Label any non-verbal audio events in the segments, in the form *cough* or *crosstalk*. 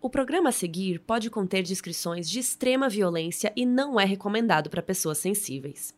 O programa a seguir pode conter descrições de extrema violência e não é recomendado para pessoas sensíveis.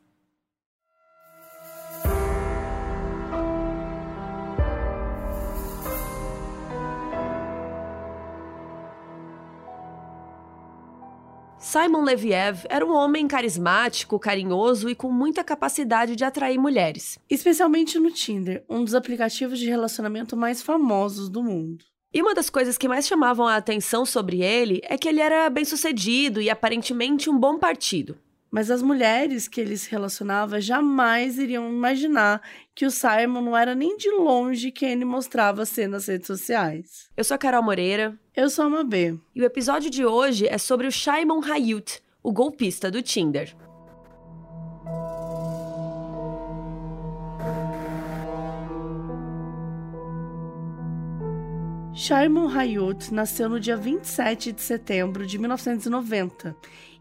Simon Leviev era um homem carismático, carinhoso e com muita capacidade de atrair mulheres. Especialmente no Tinder, um dos aplicativos de relacionamento mais famosos do mundo. E uma das coisas que mais chamavam a atenção sobre ele é que ele era bem sucedido e aparentemente um bom partido. Mas as mulheres que ele se relacionava jamais iriam imaginar que o Simon não era nem de longe quem ele mostrava ser nas redes sociais. Eu sou a Carol Moreira. Eu sou a Mabê. E o episódio de hoje é sobre o Shimon Hayut, o golpista do Tinder. Shimon Hayut nasceu no dia 27 de setembro de 1990,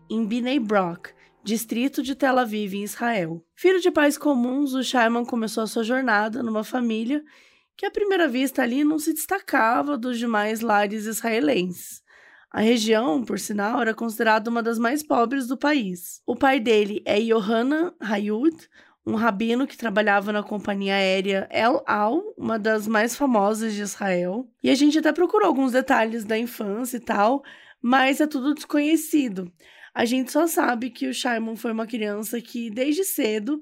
em Bnei Brak, distrito de Tel Aviv, em Israel. Filho de pais comuns, o Shimon começou a sua jornada numa família que, à primeira vista, ali não se destacava dos demais lares israelenses. A região, por sinal, era considerada uma das mais pobres do país. O pai dele é Yohanan Hayut, um rabino que trabalhava na companhia aérea El Al, uma das mais famosas de Israel. E a gente até procurou alguns detalhes da infância e tal, mas é tudo desconhecido. A gente só sabe que o Shimon foi uma criança que, desde cedo,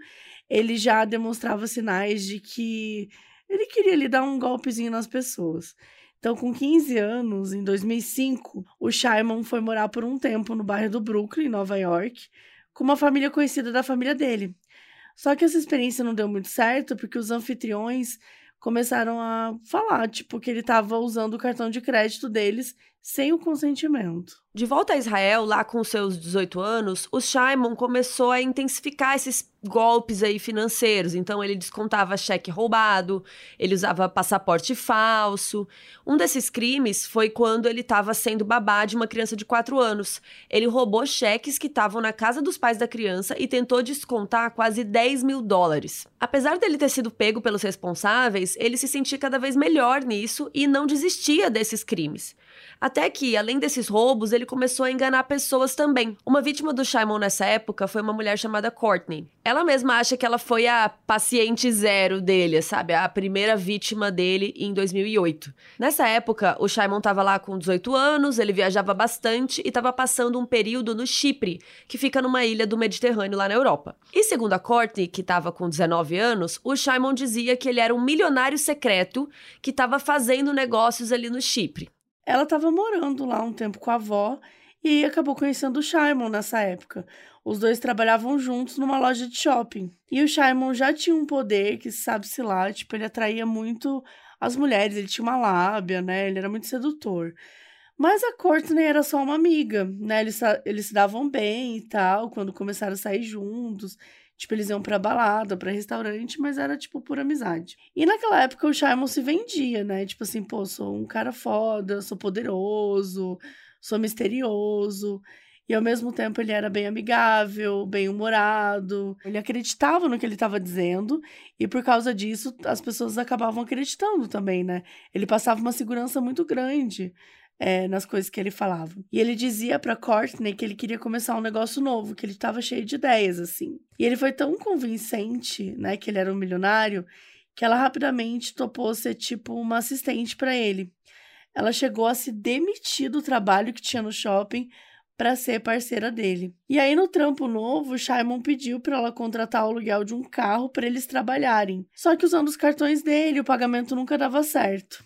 ele já demonstrava sinais de que ele queria lhe dar um golpezinho nas pessoas. Então, com 15 anos, em 2005, o Shimon foi morar por um tempo no bairro do Brooklyn, Nova York, com uma família conhecida da família dele. Só que essa experiência não deu muito certo porque os anfitriões começaram a falar, tipo, que ele estava usando o cartão de crédito deles sem o consentimento. De volta a Israel, lá com seus 18 anos, o Shimon começou a intensificar esses golpes aí financeiros. Então ele descontava cheque roubado, ele usava passaporte falso. Um desses crimes foi quando ele estava sendo babá de uma criança de 4 anos. Ele roubou cheques que estavam na casa dos pais da criança e tentou descontar quase 10 mil dólares. Apesar dele ter sido pego pelos responsáveis, ele se sentia cada vez melhor nisso e não desistia desses crimes. Até que, além desses roubos, ele começou a enganar pessoas também. Uma vítima do Shimon nessa época foi uma mulher chamada Courtney. Ela mesma acha que ela foi a paciente zero dele, sabe? A primeira vítima dele em 2008. Nessa época, o Shimon estava lá com 18 anos, ele viajava bastante e estava passando um período no Chipre, que fica numa ilha do Mediterrâneo lá na Europa. E segundo a Courtney, que estava com 19 anos, o Shimon dizia que ele era um milionário secreto que estava fazendo negócios ali no Chipre. Ela estava morando lá um tempo com a avó e acabou conhecendo o Shimon nessa época. Os dois trabalhavam juntos numa loja de shopping. E o Shimon já tinha um poder que sabe-se lá, tipo, ele atraía muito as mulheres, ele tinha uma lábia, né? Ele era muito sedutor. Mas a Courtney era só uma amiga, né? Eles, eles se davam bem e tal, quando começaram a sair juntos. Tipo, eles iam pra balada, pra restaurante, mas era, tipo, por amizade. E naquela época o Shimon se vendia, né? Tipo assim, pô, sou um cara foda, sou poderoso, sou misterioso. E ao mesmo tempo ele era bem amigável, bem humorado. Ele acreditava no que ele estava dizendo, e por causa disso as pessoas acabavam acreditando também, né? Ele passava uma segurança muito grande é, nas coisas que ele falava. E ele dizia para Courtney que ele queria começar um negócio novo, que ele estava cheio de ideias, assim. E ele foi tão convincente, né, que ele era um milionário, que ela rapidamente topou ser tipo uma assistente para ele. Ela chegou a se demitir do trabalho que tinha no shopping para ser parceira dele. E aí no trampo novo, Shimon pediu para ela contratar o aluguel de um carro para eles trabalharem. Só que usando os cartões dele, o pagamento nunca dava certo.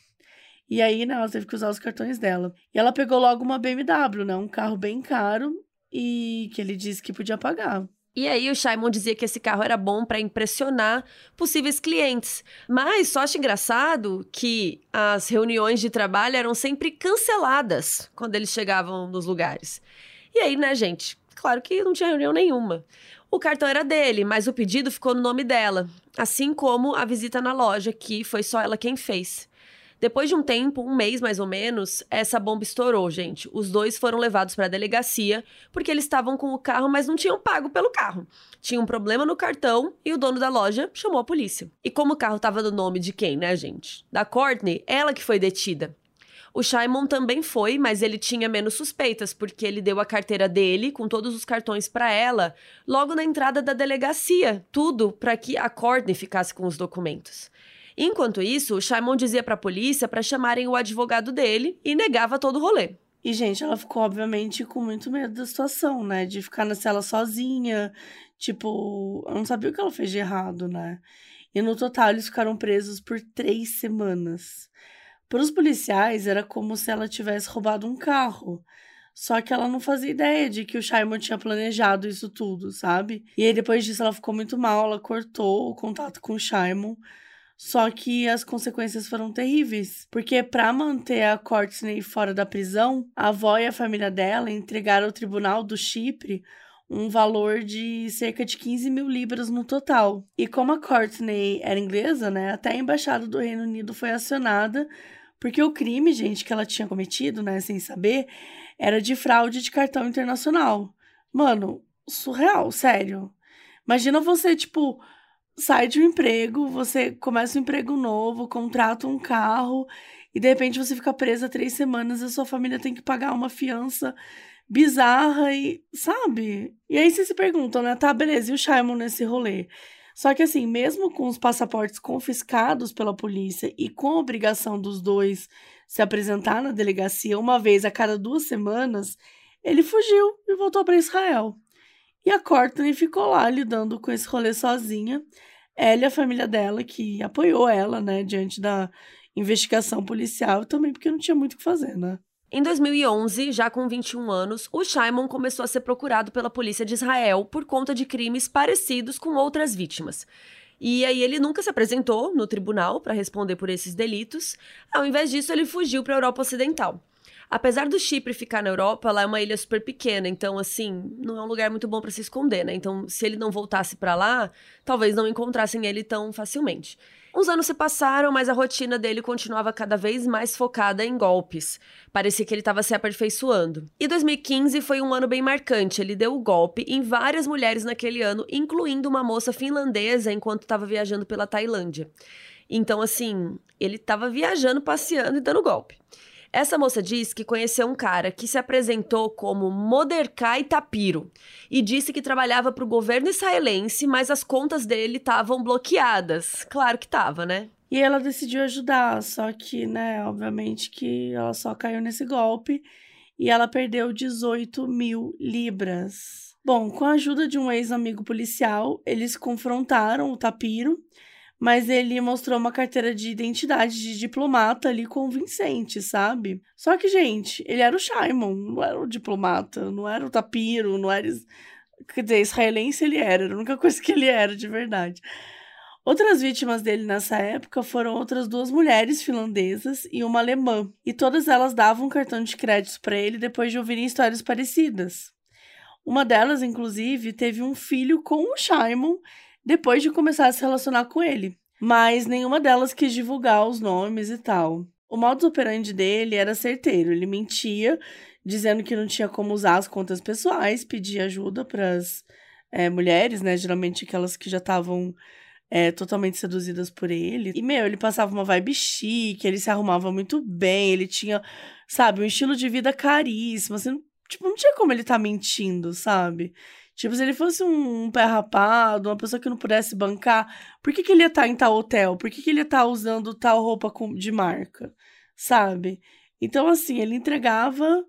E aí, né, ela teve que usar os cartões dela. E ela pegou logo uma BMW, né? Um carro bem caro e que ele disse que podia pagar. E aí o Shimon dizia que esse carro era bom para impressionar possíveis clientes. Mas só acho engraçado que as reuniões de trabalho eram sempre canceladas quando eles chegavam nos lugares. E aí, né, gente? Claro que não tinha reunião nenhuma. O cartão era dele, mas o pedido ficou no nome dela, assim como a visita na loja, que foi só ela quem fez. Depois de um tempo, um mês mais ou menos, essa bomba estourou, gente. Os dois foram levados para a delegacia porque eles estavam com o carro, mas não tinham pago pelo carro. Tinha um problema no cartão e o dono da loja chamou a polícia. E como o carro estava no nome de quem, né, gente? Da Courtney, ela que foi detida. O Shimon também foi, mas ele tinha menos suspeitas, porque ele deu a carteira dele com todos os cartões para ela, logo na entrada da delegacia, tudo para que a Courtney ficasse com os documentos. Enquanto isso, o Shimon dizia para a polícia para chamarem o advogado dele e negava todo o rolê. E, gente, ela ficou, obviamente, com muito medo da situação, né? De ficar na cela sozinha. Tipo, eu não sabia o que ela fez de errado, né? E no total, eles ficaram presos por três semanas. Para os policiais, era como se ela tivesse roubado um carro. Só que ela não fazia ideia de que o Shimon tinha planejado isso tudo, sabe? E aí, depois disso, ela ficou muito mal, ela cortou o contato com o Shimon. Só que as consequências foram terríveis, porque para manter a Courtney fora da prisão, a avó e a família dela entregaram ao tribunal do Chipre um valor de cerca de 15 mil libras no total. E como a Courtney era inglesa, né, até a embaixada do Reino Unido foi acionada, porque o crime, gente, que ela tinha cometido, né, sem saber, era de fraude de cartão internacional. Mano, surreal, sério. Imagina você, tipo, sai de um emprego, você começa um emprego novo, contrata um carro e de repente você fica presa três semanas e a sua família tem que pagar uma fiança bizarra e, sabe? E aí você se pergunta, né? Tá, beleza, e o Shimon nesse rolê? Só que assim, mesmo com os passaportes confiscados pela polícia e com a obrigação dos dois se apresentar na delegacia uma vez a cada duas semanas, ele fugiu e voltou para Israel. E a Courtney ficou lá lidando com esse rolê sozinha. Ela e a família dela, que apoiou ela, né, diante da investigação policial, também porque não tinha muito o que fazer, né? Em 2011, já com 21 anos, o Shimon começou a ser procurado pela polícia de Israel por conta de crimes parecidos com outras vítimas. E aí ele nunca se apresentou no tribunal para responder por esses delitos. Ao invés disso, ele fugiu para a Europa Ocidental. Apesar do Chipre ficar na Europa, ela é uma ilha super pequena, então assim, não é um lugar muito bom para se esconder, né? Então, se ele não voltasse para lá, talvez não encontrassem ele tão facilmente. Uns anos se passaram, mas a rotina dele continuava cada vez mais focada em golpes. Parecia que ele estava se aperfeiçoando. E 2015 foi um ano bem marcante. Ele deu o golpe em várias mulheres naquele ano, incluindo uma moça finlandesa enquanto estava viajando pela Tailândia. Então, assim, ele estava viajando, passeando e dando golpe. Essa moça diz que conheceu um cara que se apresentou como Moderkai Tapiro e disse que trabalhava para o governo israelense, mas as contas dele estavam bloqueadas. Claro que tava, né? E ela decidiu ajudar, só que, né, obviamente que ela só caiu nesse golpe e ela perdeu 18 mil libras. Bom, com a ajuda de um ex-amigo policial, eles confrontaram o Tapiro mas ele mostrou uma carteira de identidade de diplomata ali convincente, sabe? Só que, gente, ele era o Shimon, não era o diplomata, não era o tapiro, não era. Quer dizer, israelense ele era, era a única *laughs* coisa que ele era de verdade. Outras vítimas dele nessa época foram outras duas mulheres finlandesas e uma alemã, e todas elas davam um cartão de crédito para ele depois de ouvirem histórias parecidas. Uma delas, inclusive, teve um filho com o Shimon depois de começar a se relacionar com ele. Mas nenhuma delas quis divulgar os nomes e tal. O modus operandi dele era certeiro. Ele mentia, dizendo que não tinha como usar as contas pessoais, pedia ajuda para as é, mulheres, né? Geralmente aquelas que já estavam é, totalmente seduzidas por ele. E, meu, ele passava uma vibe chique, ele se arrumava muito bem, ele tinha, sabe, um estilo de vida caríssimo. Assim, tipo, não tinha como ele estar tá mentindo, sabe? Tipo, se ele fosse um, pé rapado, uma pessoa que não pudesse bancar, por que, que ele ia estar tá em tal hotel? Por que, que ele ia estar tá usando tal roupa de marca? Sabe? Então, assim, ele entregava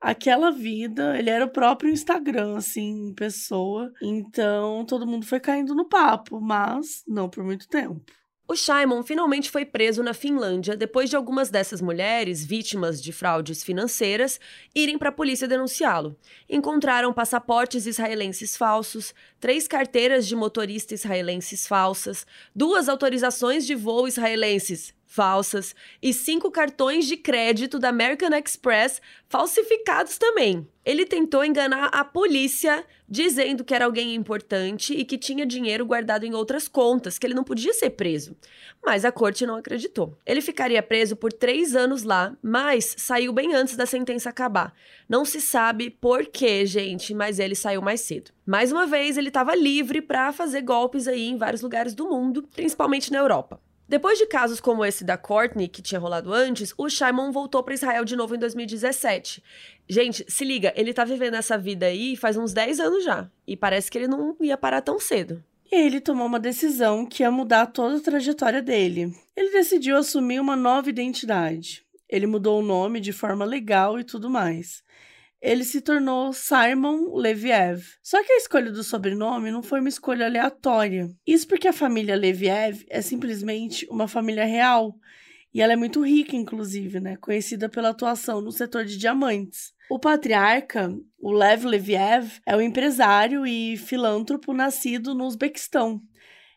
aquela vida, ele era o próprio Instagram, assim, pessoa. Então, todo mundo foi caindo no papo, mas não por muito tempo. O Shimon finalmente foi preso na Finlândia depois de algumas dessas mulheres, vítimas de fraudes financeiras, irem para a polícia denunciá-lo. Encontraram passaportes israelenses falsos, três carteiras de motorista israelenses falsas, duas autorizações de voo israelenses falsas e cinco cartões de crédito da American Express falsificados também. Ele tentou enganar a polícia, dizendo que era alguém importante e que tinha dinheiro guardado em outras contas, que ele não podia ser preso. Mas a corte não acreditou. Ele ficaria preso por três anos lá, mas saiu bem antes da sentença acabar. Não se sabe por quê, gente, mas ele saiu mais cedo. Mais uma vez, ele estava livre para fazer golpes aí em vários lugares do mundo, principalmente na Europa. Depois de casos como esse da Courtney, que tinha rolado antes, o Shimon voltou para Israel de novo em 2017. Gente, se liga, ele tá vivendo essa vida aí faz uns 10 anos já. E parece que ele não ia parar tão cedo. E ele tomou uma decisão que ia mudar toda a trajetória dele. Ele decidiu assumir uma nova identidade. Ele mudou o nome de forma legal e tudo mais ele se tornou Simon Leviev. Só que a escolha do sobrenome não foi uma escolha aleatória. Isso porque a família Leviev é simplesmente uma família real. E ela é muito rica, inclusive, né? Conhecida pela atuação no setor de diamantes. O patriarca, o Lev Leviev, é um empresário e filântropo nascido no Uzbequistão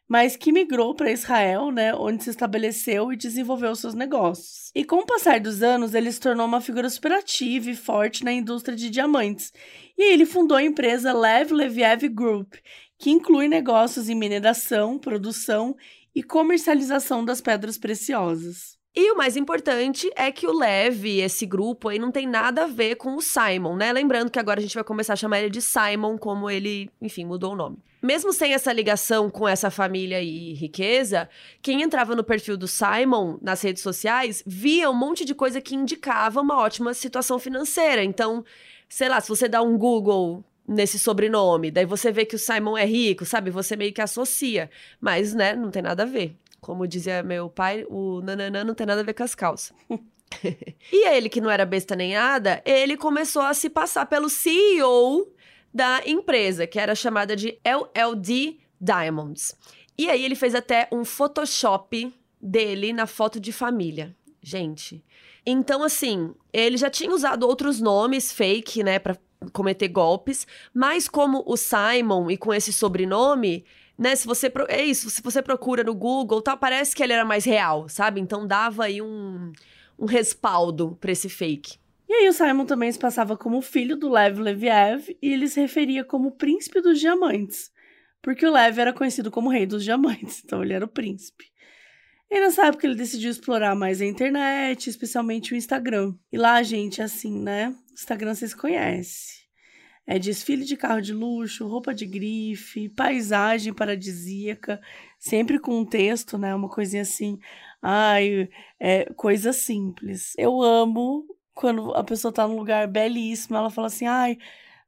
mas que migrou para Israel, né, onde se estabeleceu e desenvolveu seus negócios. E com o passar dos anos, ele se tornou uma figura superativa e forte na indústria de diamantes. E ele fundou a empresa Lev Leviev Group, que inclui negócios em mineração, produção e comercialização das pedras preciosas. E o mais importante é que o Lev, esse grupo aí, não tem nada a ver com o Simon, né? Lembrando que agora a gente vai começar a chamar ele de Simon, como ele, enfim, mudou o nome. Mesmo sem essa ligação com essa família e riqueza, quem entrava no perfil do Simon nas redes sociais via um monte de coisa que indicava uma ótima situação financeira. Então, sei lá, se você dá um Google nesse sobrenome, daí você vê que o Simon é rico, sabe? Você meio que associa, mas, né, não tem nada a ver. Como dizia meu pai, o nananã não tem nada a ver com as calças. *laughs* e ele, que não era besta nem nada, ele começou a se passar pelo CEO da empresa, que era chamada de LLD Diamonds. E aí ele fez até um Photoshop dele na foto de família. Gente. Então, assim, ele já tinha usado outros nomes fake, né, para cometer golpes, mas como o Simon e com esse sobrenome, né? Se você. É isso, se você procura no Google tal, parece que ele era mais real, sabe? Então dava aí um, um respaldo para esse fake. E aí o Simon também se passava como filho do Lev Leviev e ele se referia como príncipe dos diamantes, porque o Lev era conhecido como rei dos diamantes, *laughs* então ele era o príncipe. E nessa época ele decidiu explorar mais a internet, especialmente o Instagram. E lá, gente, assim, né? Instagram vocês conhecem. É desfile de carro de luxo, roupa de grife, paisagem paradisíaca, sempre com um texto, né? Uma coisinha assim. Ai, é coisa simples. Eu amo quando a pessoa tá num lugar belíssimo, ela fala assim, ai,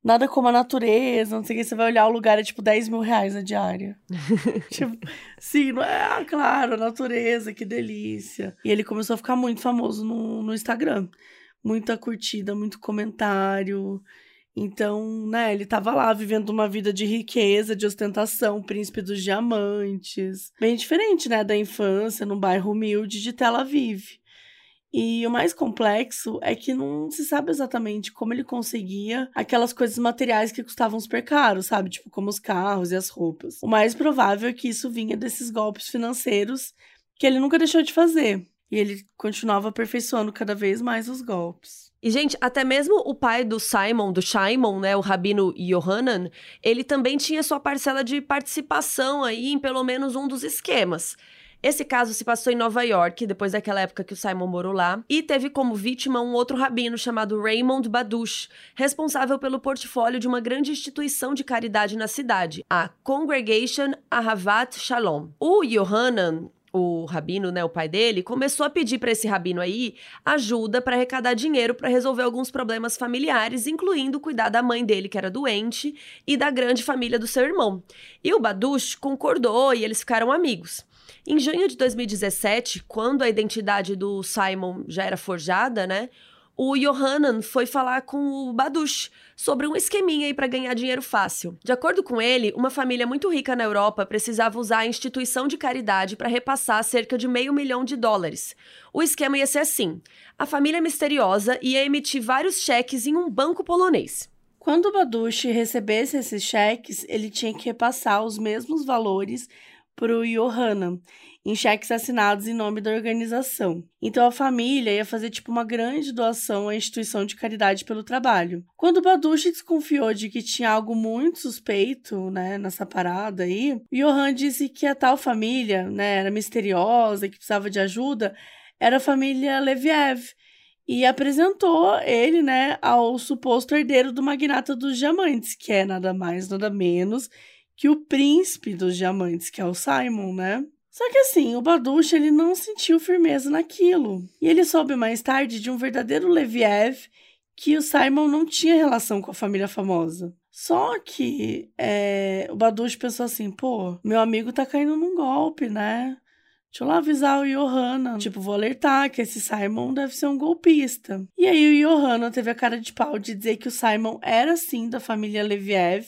nada como a natureza, não sei o que, você vai olhar o lugar, é tipo 10 mil reais a diária. *laughs* tipo, sim, não é? Ah, claro, a natureza, que delícia. E ele começou a ficar muito famoso no, no Instagram. Muita curtida, muito comentário. Então, né, ele tava lá vivendo uma vida de riqueza, de ostentação, príncipe dos diamantes. Bem diferente, né, da infância num bairro humilde de Tel Aviv. E o mais complexo é que não se sabe exatamente como ele conseguia aquelas coisas materiais que custavam super caros, sabe? Tipo, como os carros e as roupas. O mais provável é que isso vinha desses golpes financeiros que ele nunca deixou de fazer. E ele continuava aperfeiçoando cada vez mais os golpes. E, gente, até mesmo o pai do Simon, do Shimon, né, o rabino Yohanan, ele também tinha sua parcela de participação aí em pelo menos um dos esquemas. Esse caso se passou em Nova York, depois daquela época que o Simon morou lá, e teve como vítima um outro rabino chamado Raymond Badush, responsável pelo portfólio de uma grande instituição de caridade na cidade, a Congregation Ahavat Shalom. O Yohanan, o rabino, né, o pai dele, começou a pedir para esse rabino aí ajuda para arrecadar dinheiro para resolver alguns problemas familiares, incluindo cuidar da mãe dele que era doente e da grande família do seu irmão. E o Badush concordou e eles ficaram amigos. Em junho de 2017, quando a identidade do Simon já era forjada, né, o Yohanan foi falar com o Badush sobre um esqueminha aí para ganhar dinheiro fácil. De acordo com ele, uma família muito rica na Europa precisava usar a instituição de caridade para repassar cerca de meio milhão de dólares. O esquema ia ser assim: a família misteriosa ia emitir vários cheques em um banco polonês. Quando o Badush recebesse esses cheques, ele tinha que repassar os mesmos valores para o Yohanan em cheques assinados em nome da organização. Então a família ia fazer tipo uma grande doação à instituição de caridade pelo trabalho. Quando Badushi desconfiou de que tinha algo muito suspeito, né, nessa parada aí, Johan disse que a tal família, né, era misteriosa, que precisava de ajuda, era a família Leviev, e apresentou ele, né, ao suposto herdeiro do magnata dos diamantes, que é nada mais, nada menos que o príncipe dos diamantes, que é o Simon, né? Só que assim, o Baduch ele não sentiu firmeza naquilo. E ele soube mais tarde de um verdadeiro Leviev que o Simon não tinha relação com a família famosa. Só que é, o Baduch pensou assim, pô, meu amigo tá caindo num golpe, né? Deixa eu lá avisar o Johanna. Tipo, vou alertar que esse Simon deve ser um golpista. E aí o Johanna teve a cara de pau de dizer que o Simon era sim da família Leviev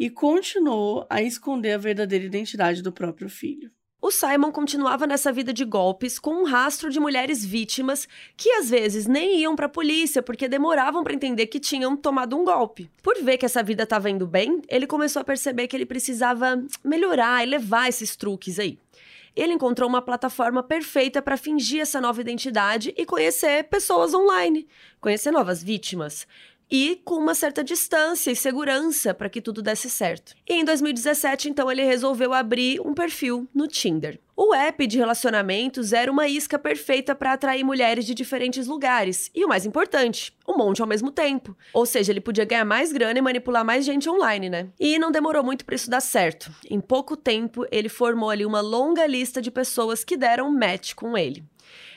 e continuou a esconder a verdadeira identidade do próprio filho. O Simon continuava nessa vida de golpes com um rastro de mulheres vítimas que às vezes nem iam para a polícia porque demoravam para entender que tinham tomado um golpe. Por ver que essa vida estava indo bem, ele começou a perceber que ele precisava melhorar e levar esses truques aí ele encontrou uma plataforma perfeita para fingir essa nova identidade e conhecer pessoas online, conhecer novas vítimas e com uma certa distância e segurança para que tudo desse certo. E em 2017, então, ele resolveu abrir um perfil no Tinder. O app de relacionamentos era uma isca perfeita para atrair mulheres de diferentes lugares e o mais importante, um monte ao mesmo tempo. Ou seja, ele podia ganhar mais grana e manipular mais gente online, né? E não demorou muito para isso dar certo. Em pouco tempo, ele formou ali uma longa lista de pessoas que deram match com ele.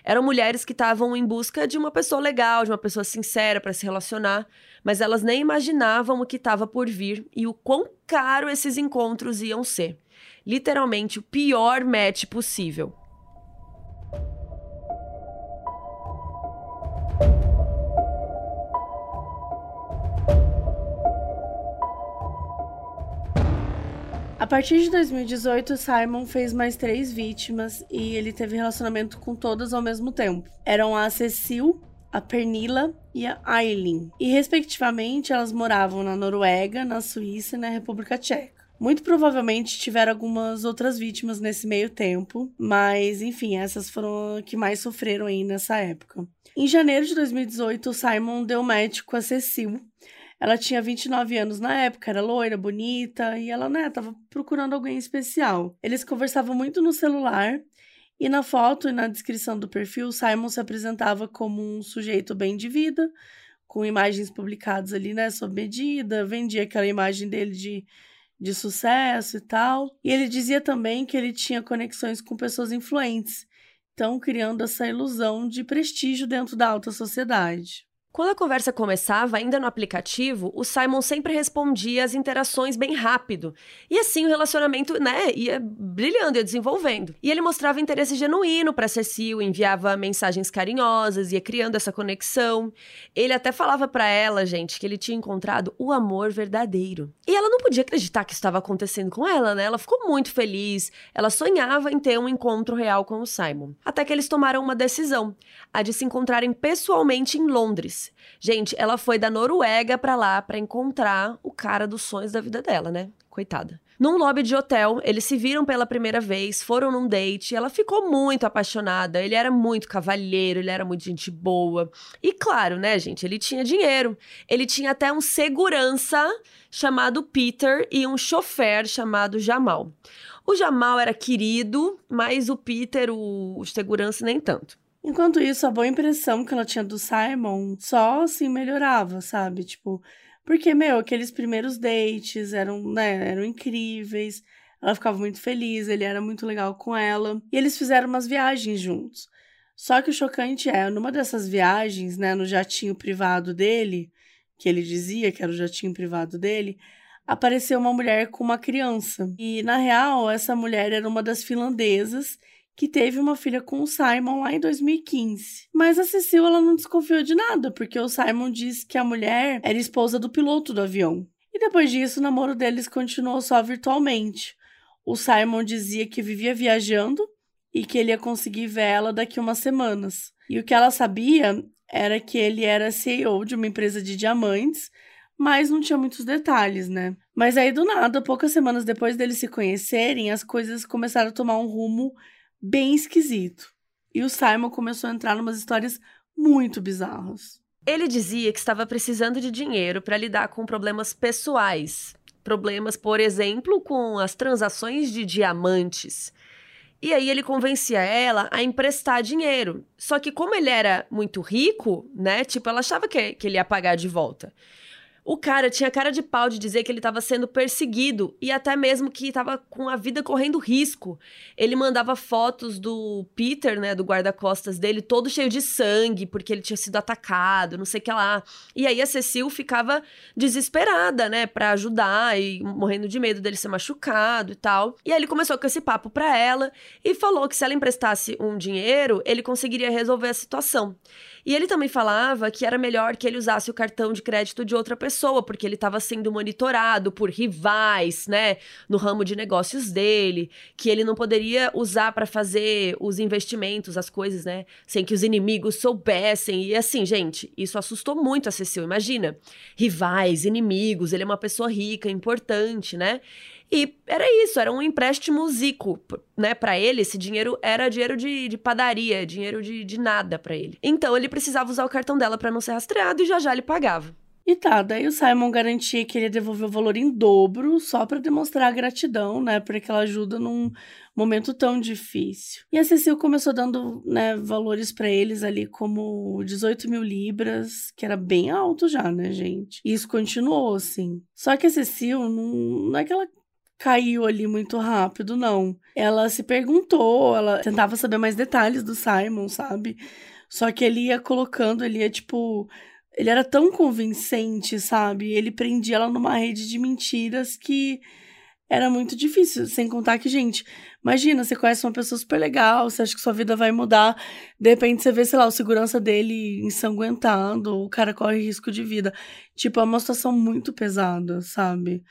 Eram mulheres que estavam em busca de uma pessoa legal, de uma pessoa sincera para se relacionar, mas elas nem imaginavam o que estava por vir e o quão caro esses encontros iam ser. Literalmente o pior match possível. A partir de 2018, Simon fez mais três vítimas e ele teve relacionamento com todas ao mesmo tempo. Eram a Cecil, a Pernilla e a Aileen. E, respectivamente, elas moravam na Noruega, na Suíça e na República Tcheca. Muito provavelmente tiveram algumas outras vítimas nesse meio tempo, mas enfim, essas foram que mais sofreram aí nessa época. Em janeiro de 2018, Simon deu com a Cecil, ela tinha 29 anos na época, era loira, bonita, e ela, né, tava procurando alguém especial. Eles conversavam muito no celular, e na foto e na descrição do perfil, Simon se apresentava como um sujeito bem de vida, com imagens publicadas ali, né, sob medida, vendia aquela imagem dele de, de sucesso e tal. E ele dizia também que ele tinha conexões com pessoas influentes, então criando essa ilusão de prestígio dentro da alta sociedade. Quando a conversa começava, ainda no aplicativo, o Simon sempre respondia as interações bem rápido. E assim o relacionamento, né, ia brilhando, ia desenvolvendo. E ele mostrava interesse genuíno para Cecil, enviava mensagens carinhosas, ia criando essa conexão. Ele até falava para ela, gente, que ele tinha encontrado o amor verdadeiro. E ela não podia acreditar que estava acontecendo com ela, né? Ela ficou muito feliz. Ela sonhava em ter um encontro real com o Simon. Até que eles tomaram uma decisão, a de se encontrarem pessoalmente em Londres. Gente, ela foi da Noruega para lá para encontrar o cara dos sonhos da vida dela, né? Coitada. Num lobby de hotel, eles se viram pela primeira vez, foram num date, ela ficou muito apaixonada. Ele era muito cavalheiro, ele era muito gente boa. E claro, né, gente, ele tinha dinheiro. Ele tinha até um segurança chamado Peter e um chofer chamado Jamal. O Jamal era querido, mas o Peter, o, o segurança, nem tanto. Enquanto isso, a boa impressão que ela tinha do Simon só assim melhorava, sabe? Tipo, porque, meu, aqueles primeiros dates eram, né, eram incríveis. Ela ficava muito feliz, ele era muito legal com ela. E eles fizeram umas viagens juntos. Só que o chocante é, numa dessas viagens, né, no jatinho privado dele, que ele dizia que era o jatinho privado dele, apareceu uma mulher com uma criança. E, na real, essa mulher era uma das finlandesas que teve uma filha com o Simon lá em 2015. Mas a Cecil ela não desconfiou de nada, porque o Simon disse que a mulher era esposa do piloto do avião. E depois disso, o namoro deles continuou só virtualmente. O Simon dizia que vivia viajando e que ele ia conseguir ver ela daqui umas semanas. E o que ela sabia era que ele era CEO de uma empresa de diamantes, mas não tinha muitos detalhes, né? Mas aí do nada, poucas semanas depois deles se conhecerem, as coisas começaram a tomar um rumo bem esquisito. E o Simon começou a entrar em umas histórias muito bizarras. Ele dizia que estava precisando de dinheiro para lidar com problemas pessoais. Problemas, por exemplo, com as transações de diamantes. E aí ele convencia ela a emprestar dinheiro. Só que como ele era muito rico, né? Tipo, ela achava que, que ele ia pagar de volta. O cara tinha cara de pau de dizer que ele estava sendo perseguido e até mesmo que estava com a vida correndo risco. Ele mandava fotos do Peter, né, do guarda-costas dele, todo cheio de sangue, porque ele tinha sido atacado, não sei o que lá. E aí a Cecil ficava desesperada, né, para ajudar e morrendo de medo dele ser machucado e tal. E aí ele começou com esse papo pra ela e falou que se ela emprestasse um dinheiro, ele conseguiria resolver a situação. E ele também falava que era melhor que ele usasse o cartão de crédito de outra pessoa, porque ele estava sendo monitorado por rivais, né, no ramo de negócios dele, que ele não poderia usar para fazer os investimentos, as coisas, né, sem que os inimigos soubessem. E assim, gente, isso assustou muito a Cecil, imagina. Rivais, inimigos, ele é uma pessoa rica, importante, né? E era isso, era um empréstimo zico, né? Para ele, esse dinheiro era dinheiro de, de padaria, dinheiro de, de nada para ele. Então ele precisava usar o cartão dela para não ser rastreado e já já ele pagava. E tá, daí o Simon garantia que ele ia devolver o valor em dobro só para demonstrar a gratidão, né, por aquela ajuda num momento tão difícil. E a Cecil começou dando, né, valores para eles ali como 18 mil libras, que era bem alto já, né, gente? E isso continuou, assim. Só que a Cecil, não, não é que ela caiu ali muito rápido, não. Ela se perguntou, ela tentava saber mais detalhes do Simon, sabe? Só que ele ia colocando, ele ia tipo. Ele era tão convincente, sabe? Ele prendia ela numa rede de mentiras que era muito difícil. Sem contar que, gente, imagina, você conhece uma pessoa super legal, você acha que sua vida vai mudar, de repente você vê, sei lá, o segurança dele ensanguentado, o cara corre risco de vida. Tipo, é uma situação muito pesada, sabe?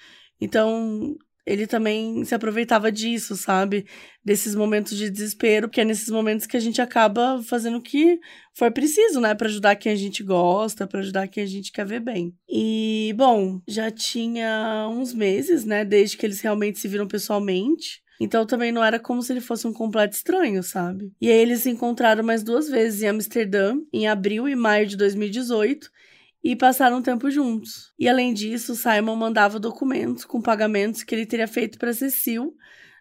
Então, ele também se aproveitava disso, sabe? Desses momentos de desespero, que é nesses momentos que a gente acaba fazendo o que for preciso, né? Para ajudar quem a gente gosta, para ajudar quem a gente quer ver bem. E, bom, já tinha uns meses, né? Desde que eles realmente se viram pessoalmente. Então também não era como se ele fosse um completo estranho, sabe? E aí eles se encontraram mais duas vezes em Amsterdã, em abril e maio de 2018 e passaram um tempo juntos. E além disso, Simon mandava documentos com pagamentos que ele teria feito para Cecil,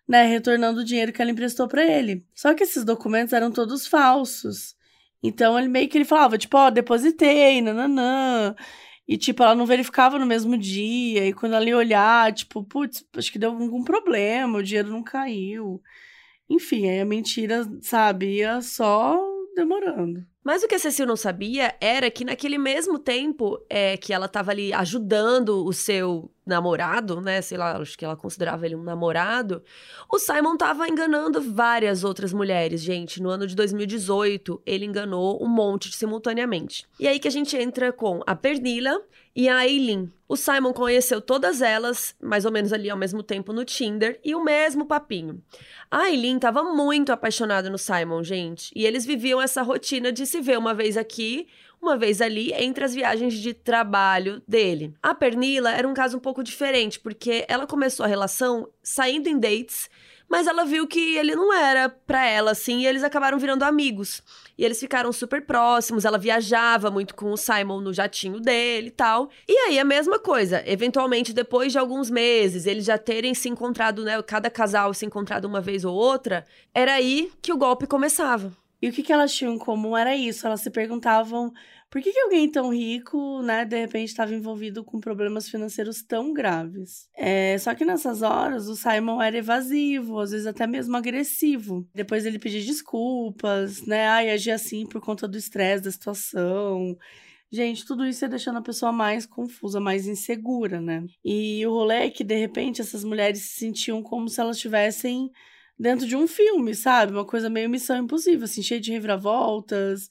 né, retornando o dinheiro que ela emprestou para ele. Só que esses documentos eram todos falsos. Então ele meio que ele falava, tipo, ó, oh, depositei, nananã. E, tipo, ela não verificava no mesmo dia. E quando ela ia olhar, tipo, putz, acho que deu algum problema, o dinheiro não caiu. Enfim, aí a mentira, sabe, ia só demorando. Mas o que a Cecil não sabia era que naquele mesmo tempo é, que ela estava ali ajudando o seu namorado, né? Sei lá, acho que ela considerava ele um namorado. O Simon estava enganando várias outras mulheres, gente. No ano de 2018, ele enganou um monte simultaneamente. E aí que a gente entra com a Pernila e a Eileen. O Simon conheceu todas elas, mais ou menos ali ao mesmo tempo no Tinder, e o mesmo papinho. A Eileen estava muito apaixonada no Simon, gente, e eles viviam essa rotina de se ver uma vez aqui, uma vez ali, entre as viagens de trabalho dele. A Pernila era um caso um pouco diferente, porque ela começou a relação saindo em dates mas ela viu que ele não era pra ela, assim, e eles acabaram virando amigos. E eles ficaram super próximos, ela viajava muito com o Simon no jatinho dele e tal. E aí a mesma coisa, eventualmente depois de alguns meses, eles já terem se encontrado, né, cada casal se encontrado uma vez ou outra, era aí que o golpe começava. E o que, que elas tinham em comum era isso, elas se perguntavam por que, que alguém tão rico, né, de repente estava envolvido com problemas financeiros tão graves? É, só que nessas horas o Simon era evasivo, às vezes até mesmo agressivo. Depois ele pedia desculpas, né? Ai, agia assim por conta do estresse da situação. Gente, tudo isso ia deixando a pessoa mais confusa, mais insegura, né? E o rolê é que, de repente, essas mulheres se sentiam como se elas estivessem dentro de um filme, sabe? Uma coisa meio missão impossível, assim, cheia de reviravoltas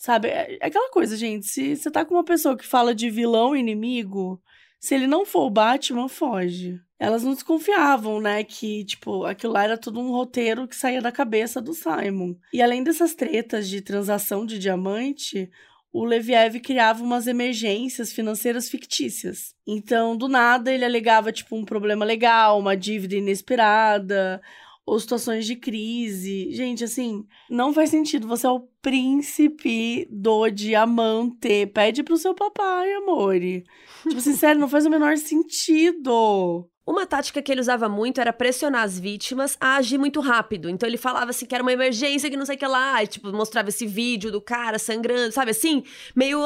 Sabe? É, é aquela coisa, gente. Se você tá com uma pessoa que fala de vilão inimigo, se ele não for o Batman, foge. Elas não desconfiavam, né? Que, tipo, aquilo lá era tudo um roteiro que saía da cabeça do Simon. E além dessas tretas de transação de diamante, o Leviev criava umas emergências financeiras fictícias. Então, do nada, ele alegava, tipo, um problema legal, uma dívida inesperada, ou situações de crise. Gente, assim, não faz sentido. Você é o príncipe do diamante. Pede pro seu papai, amore. tipo, sincero, não faz o menor sentido. Uma tática que ele usava muito era pressionar as vítimas a agir muito rápido. Então ele falava assim que era uma emergência, que não sei o que lá, e, tipo, mostrava esse vídeo do cara sangrando, sabe assim? Meio.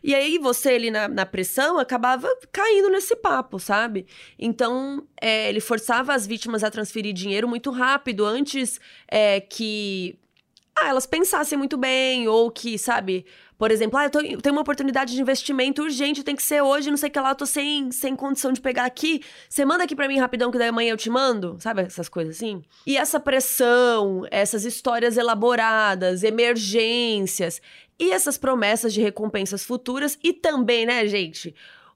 E aí você ali na, na pressão acabava caindo nesse papo, sabe? Então é, ele forçava as vítimas a transferir dinheiro muito rápido, antes é, que ah, elas pensassem muito bem, ou que, sabe, por exemplo, ah, eu, tô, tenho uma oportunidade de investimento urgente, tem que ser hoje, não sei o que lá, eu tô sem, sem condição de pegar aqui. Você manda aqui para mim rapidão, que daí amanhã eu te mando, sabe? Essas coisas assim. E essa pressão, essas histórias elaboradas, emergências e essas promessas de recompensas futuras, e também, né, gente?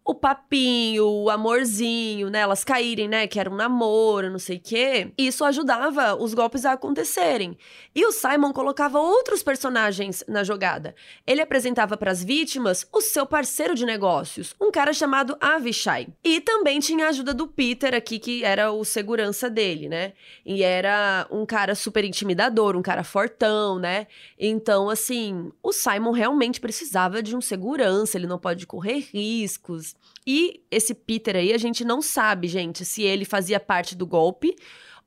O papinho, o amorzinho, né? Elas caírem, né? Que era um namoro, não sei o quê. Isso ajudava os golpes a acontecerem. E o Simon colocava outros personagens na jogada. Ele apresentava para as vítimas o seu parceiro de negócios, um cara chamado Avishai. E também tinha a ajuda do Peter aqui, que era o segurança dele, né? E era um cara super intimidador, um cara fortão, né? Então, assim, o Simon realmente precisava de um segurança, ele não pode correr riscos. E esse Peter aí, a gente não sabe, gente, se ele fazia parte do golpe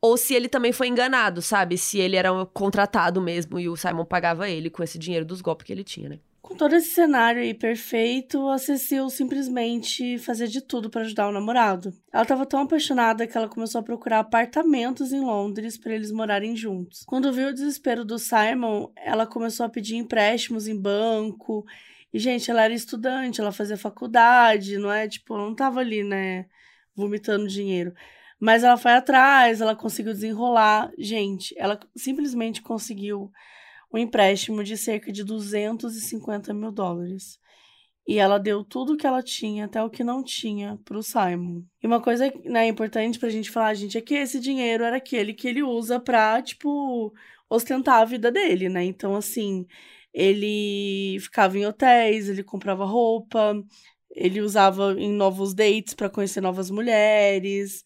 ou se ele também foi enganado, sabe? Se ele era contratado mesmo e o Simon pagava ele com esse dinheiro dos golpes que ele tinha, né? Com todo esse cenário aí perfeito, a Cecil simplesmente fazia de tudo para ajudar o namorado. Ela estava tão apaixonada que ela começou a procurar apartamentos em Londres para eles morarem juntos. Quando viu o desespero do Simon, ela começou a pedir empréstimos em banco e, gente, ela era estudante, ela fazia faculdade, não é? Tipo, ela não tava ali, né, vomitando dinheiro. Mas ela foi atrás, ela conseguiu desenrolar. Gente, ela simplesmente conseguiu um empréstimo de cerca de 250 mil dólares. E ela deu tudo o que ela tinha, até o que não tinha, pro Simon. E uma coisa né, importante pra gente falar, gente, é que esse dinheiro era aquele que ele usa pra, tipo, ostentar a vida dele, né? Então, assim, ele ficava em hotéis, ele comprava roupa, ele usava em novos dates para conhecer novas mulheres.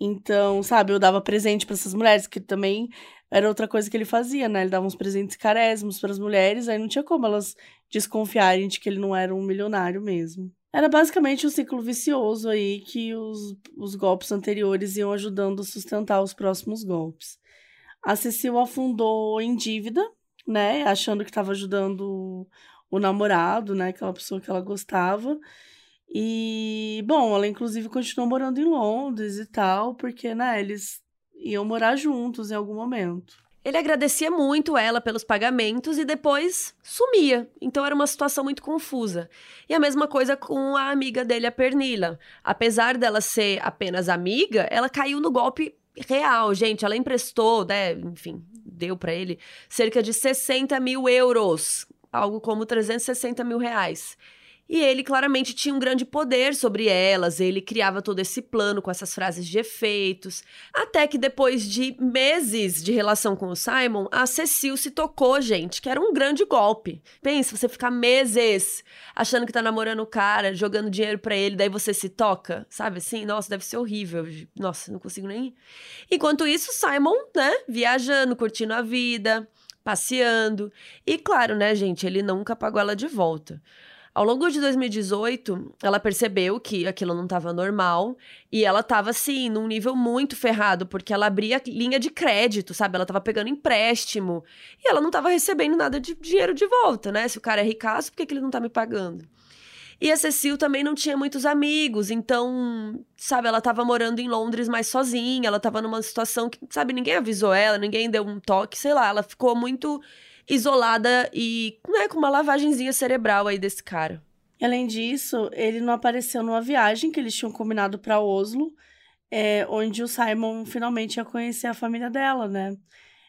Então, sabe, eu dava presente para essas mulheres, que também era outra coisa que ele fazia, né? Ele dava uns presentes carésimos para as mulheres, aí não tinha como elas desconfiarem de que ele não era um milionário mesmo. Era basicamente um ciclo vicioso aí que os, os golpes anteriores iam ajudando a sustentar os próximos golpes. A Cecil afundou em dívida né? Achando que estava ajudando o namorado, né? Aquela pessoa que ela gostava. E, bom, ela inclusive continuou morando em Londres e tal, porque, né, eles iam morar juntos em algum momento. Ele agradecia muito ela pelos pagamentos e depois sumia. Então era uma situação muito confusa. E a mesma coisa com a amiga dele, a Pernila. Apesar dela ser apenas amiga, ela caiu no golpe real, gente. Ela emprestou, né? Enfim, deu para ele cerca de 60 mil euros, algo como 360 mil reais. E ele claramente tinha um grande poder sobre elas, ele criava todo esse plano com essas frases de efeitos. Até que depois de meses de relação com o Simon, a Cecil se tocou, gente, que era um grande golpe. Pensa, você ficar meses achando que tá namorando o cara, jogando dinheiro para ele, daí você se toca, sabe assim? Nossa, deve ser horrível. Nossa, não consigo nem. Enquanto isso, Simon, né, viajando, curtindo a vida, passeando. E claro, né, gente, ele nunca pagou ela de volta. Ao longo de 2018, ela percebeu que aquilo não estava normal e ela estava assim, num nível muito ferrado, porque ela abria linha de crédito, sabe? Ela estava pegando empréstimo e ela não estava recebendo nada de dinheiro de volta, né? Se o cara é ricaço, por que, que ele não está me pagando? E a Cecil também não tinha muitos amigos, então, sabe, ela estava morando em Londres mais sozinha, ela estava numa situação que, sabe, ninguém avisou ela, ninguém deu um toque, sei lá, ela ficou muito isolada e né, com uma lavagenzinha cerebral aí desse cara. Além disso, ele não apareceu numa viagem que eles tinham combinado para Oslo, é, onde o Simon finalmente ia conhecer a família dela, né?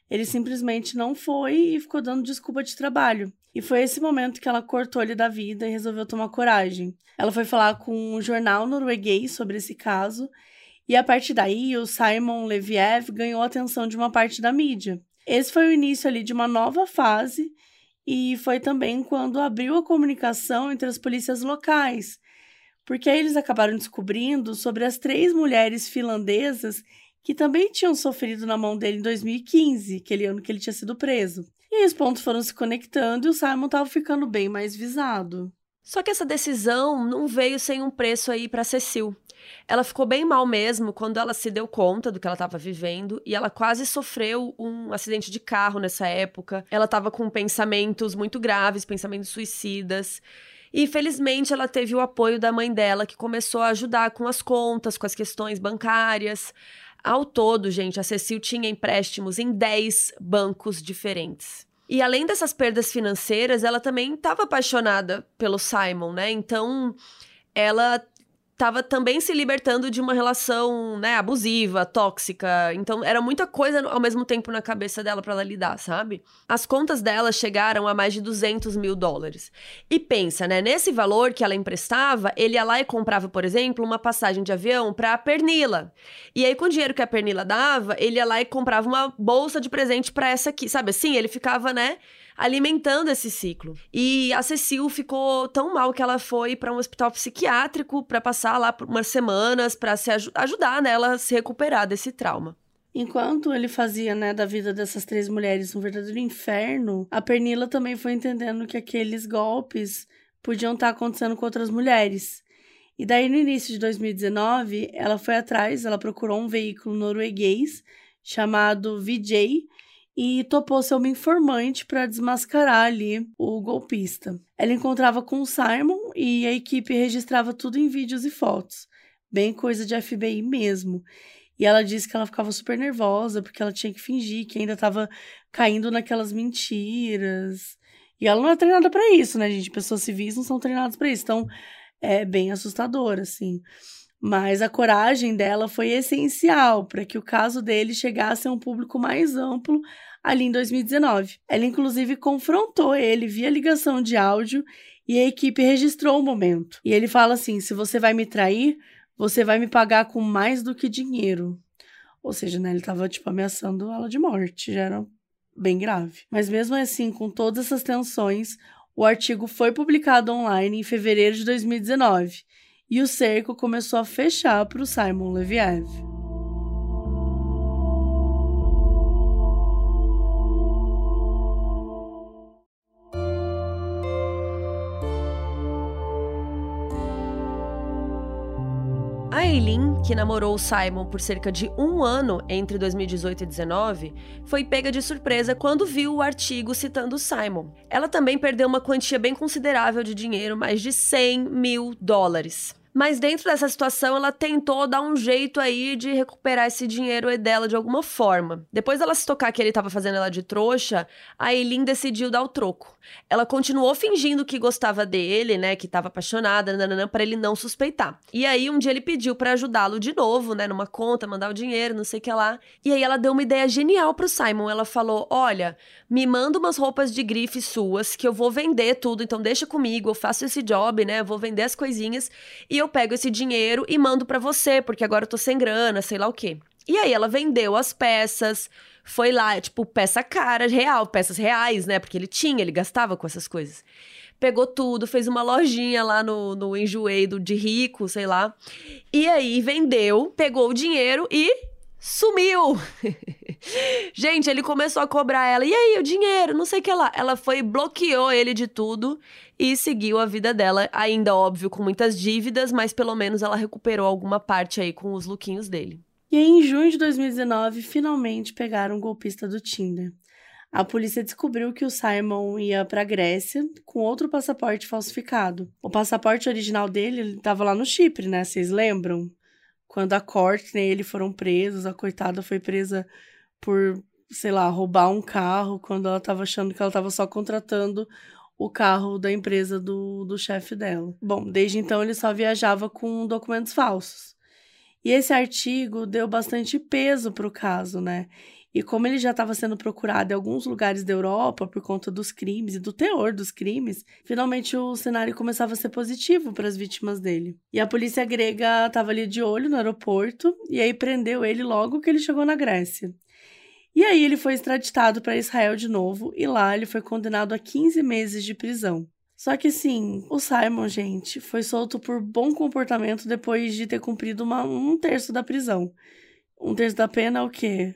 Ele simplesmente não foi e ficou dando desculpa de trabalho. E foi esse momento que ela cortou ele da vida e resolveu tomar coragem. Ela foi falar com um jornal norueguês sobre esse caso, e a partir daí o Simon Leviev ganhou a atenção de uma parte da mídia. Esse foi o início ali de uma nova fase e foi também quando abriu a comunicação entre as polícias locais, porque aí eles acabaram descobrindo sobre as três mulheres finlandesas que também tinham sofrido na mão dele em 2015, aquele ano que ele tinha sido preso. E os pontos foram se conectando e o Simon estava ficando bem mais visado. Só que essa decisão não veio sem um preço aí para Cecil. Ela ficou bem mal mesmo quando ela se deu conta do que ela estava vivendo e ela quase sofreu um acidente de carro nessa época. Ela estava com pensamentos muito graves, pensamentos suicidas. E felizmente ela teve o apoio da mãe dela, que começou a ajudar com as contas, com as questões bancárias. Ao todo, gente, a Cecil tinha empréstimos em 10 bancos diferentes. E além dessas perdas financeiras, ela também estava apaixonada pelo Simon, né? Então, ela estava também se libertando de uma relação, né, abusiva, tóxica. Então era muita coisa ao mesmo tempo na cabeça dela para ela lidar, sabe? As contas dela chegaram a mais de 200 mil dólares. E pensa, né, nesse valor que ela emprestava, ele ia lá e comprava, por exemplo, uma passagem de avião para Pernila. E aí com o dinheiro que a Pernila dava, ele ia lá e comprava uma bolsa de presente para essa aqui, sabe? Assim, ele ficava, né, alimentando esse ciclo. E a Cecil ficou tão mal que ela foi para um hospital psiquiátrico para passar lá por umas semanas para se aj ajudar nela a se recuperar desse trauma. Enquanto ele fazia, né, da vida dessas três mulheres um verdadeiro inferno, a Pernila também foi entendendo que aqueles golpes podiam estar acontecendo com outras mulheres. E daí, no início de 2019, ela foi atrás, ela procurou um veículo norueguês chamado VJ, e topou ser uma informante para desmascarar ali o golpista. Ela encontrava com o Simon e a equipe registrava tudo em vídeos e fotos, bem coisa de FBI mesmo. E ela disse que ela ficava super nervosa porque ela tinha que fingir que ainda estava caindo naquelas mentiras. E ela não é treinada para isso, né, gente? Pessoas civis não são treinadas para isso. Então, é bem assustador, assim. Mas a coragem dela foi essencial para que o caso dele chegasse a um público mais amplo ali em 2019. Ela, inclusive, confrontou ele via ligação de áudio e a equipe registrou o momento. E ele fala assim: se você vai me trair, você vai me pagar com mais do que dinheiro. Ou seja, né, ele estava tipo ameaçando ela de morte, já era bem grave. Mas mesmo assim, com todas essas tensões, o artigo foi publicado online em fevereiro de 2019 e o cerco começou a fechar para o Simon Leviev. Eileen, que namorou o Simon por cerca de um ano entre 2018 e 2019, foi pega de surpresa quando viu o artigo citando o Simon. Ela também perdeu uma quantia bem considerável de dinheiro, mais de 100 mil dólares. Mas dentro dessa situação, ela tentou dar um jeito aí de recuperar esse dinheiro dela de alguma forma. Depois dela se tocar que ele estava fazendo ela de trouxa, a Eileen decidiu dar o troco. Ela continuou fingindo que gostava dele, né, que estava apaixonada, para ele não suspeitar. E aí um dia ele pediu para ajudá-lo de novo, né, numa conta, mandar o dinheiro, não sei o que lá. E aí ela deu uma ideia genial pro Simon. Ela falou: "Olha, me manda umas roupas de grife suas que eu vou vender tudo, então deixa comigo, eu faço esse job, né? Eu vou vender as coisinhas e eu pego esse dinheiro e mando para você, porque agora eu tô sem grana, sei lá o quê. E aí ela vendeu as peças, foi lá, tipo, peça cara, real, peças reais, né? Porque ele tinha, ele gastava com essas coisas. Pegou tudo, fez uma lojinha lá no, no enjoeiro de rico, sei lá. E aí vendeu, pegou o dinheiro e sumiu. *laughs* Gente, ele começou a cobrar ela. E aí, o dinheiro? Não sei o que lá. Ela foi bloqueou ele de tudo e seguiu a vida dela, ainda óbvio com muitas dívidas, mas pelo menos ela recuperou alguma parte aí com os lookinhos dele. E aí, em junho de 2019, finalmente pegaram o golpista do Tinder. A polícia descobriu que o Simon ia para a Grécia com outro passaporte falsificado. O passaporte original dele estava lá no Chipre, né? Vocês lembram? Quando a Courtney e ele foram presos, a coitada foi presa por, sei lá, roubar um carro quando ela estava achando que ela estava só contratando o carro da empresa do, do chefe dela. Bom, desde então ele só viajava com documentos falsos. E esse artigo deu bastante peso para o caso, né? E como ele já estava sendo procurado em alguns lugares da Europa por conta dos crimes e do teor dos crimes, finalmente o cenário começava a ser positivo para as vítimas dele. E a polícia grega estava ali de olho no aeroporto e aí prendeu ele logo que ele chegou na Grécia. E aí ele foi extraditado para Israel de novo e lá ele foi condenado a 15 meses de prisão. Só que sim, o Simon, gente, foi solto por bom comportamento depois de ter cumprido uma, um terço da prisão. Um terço da pena é o quê?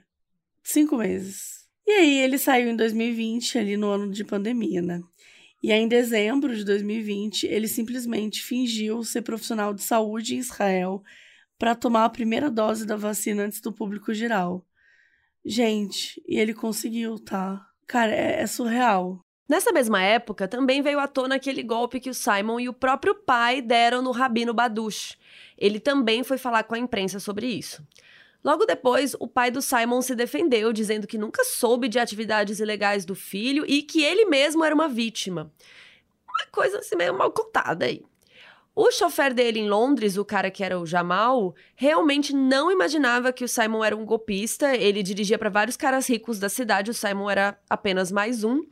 Cinco meses. E aí ele saiu em 2020, ali no ano de pandemia, né? E aí, em dezembro de 2020, ele simplesmente fingiu ser profissional de saúde em Israel para tomar a primeira dose da vacina antes do público geral. Gente, e ele conseguiu, tá? Cara, é, é surreal. Nessa mesma época, também veio à tona aquele golpe que o Simon e o próprio pai deram no Rabino Badush. Ele também foi falar com a imprensa sobre isso. Logo depois, o pai do Simon se defendeu, dizendo que nunca soube de atividades ilegais do filho e que ele mesmo era uma vítima. Uma coisa assim meio mal contada aí. O chofer dele em Londres, o cara que era o Jamal, realmente não imaginava que o Simon era um golpista. Ele dirigia para vários caras ricos da cidade, o Simon era apenas mais um.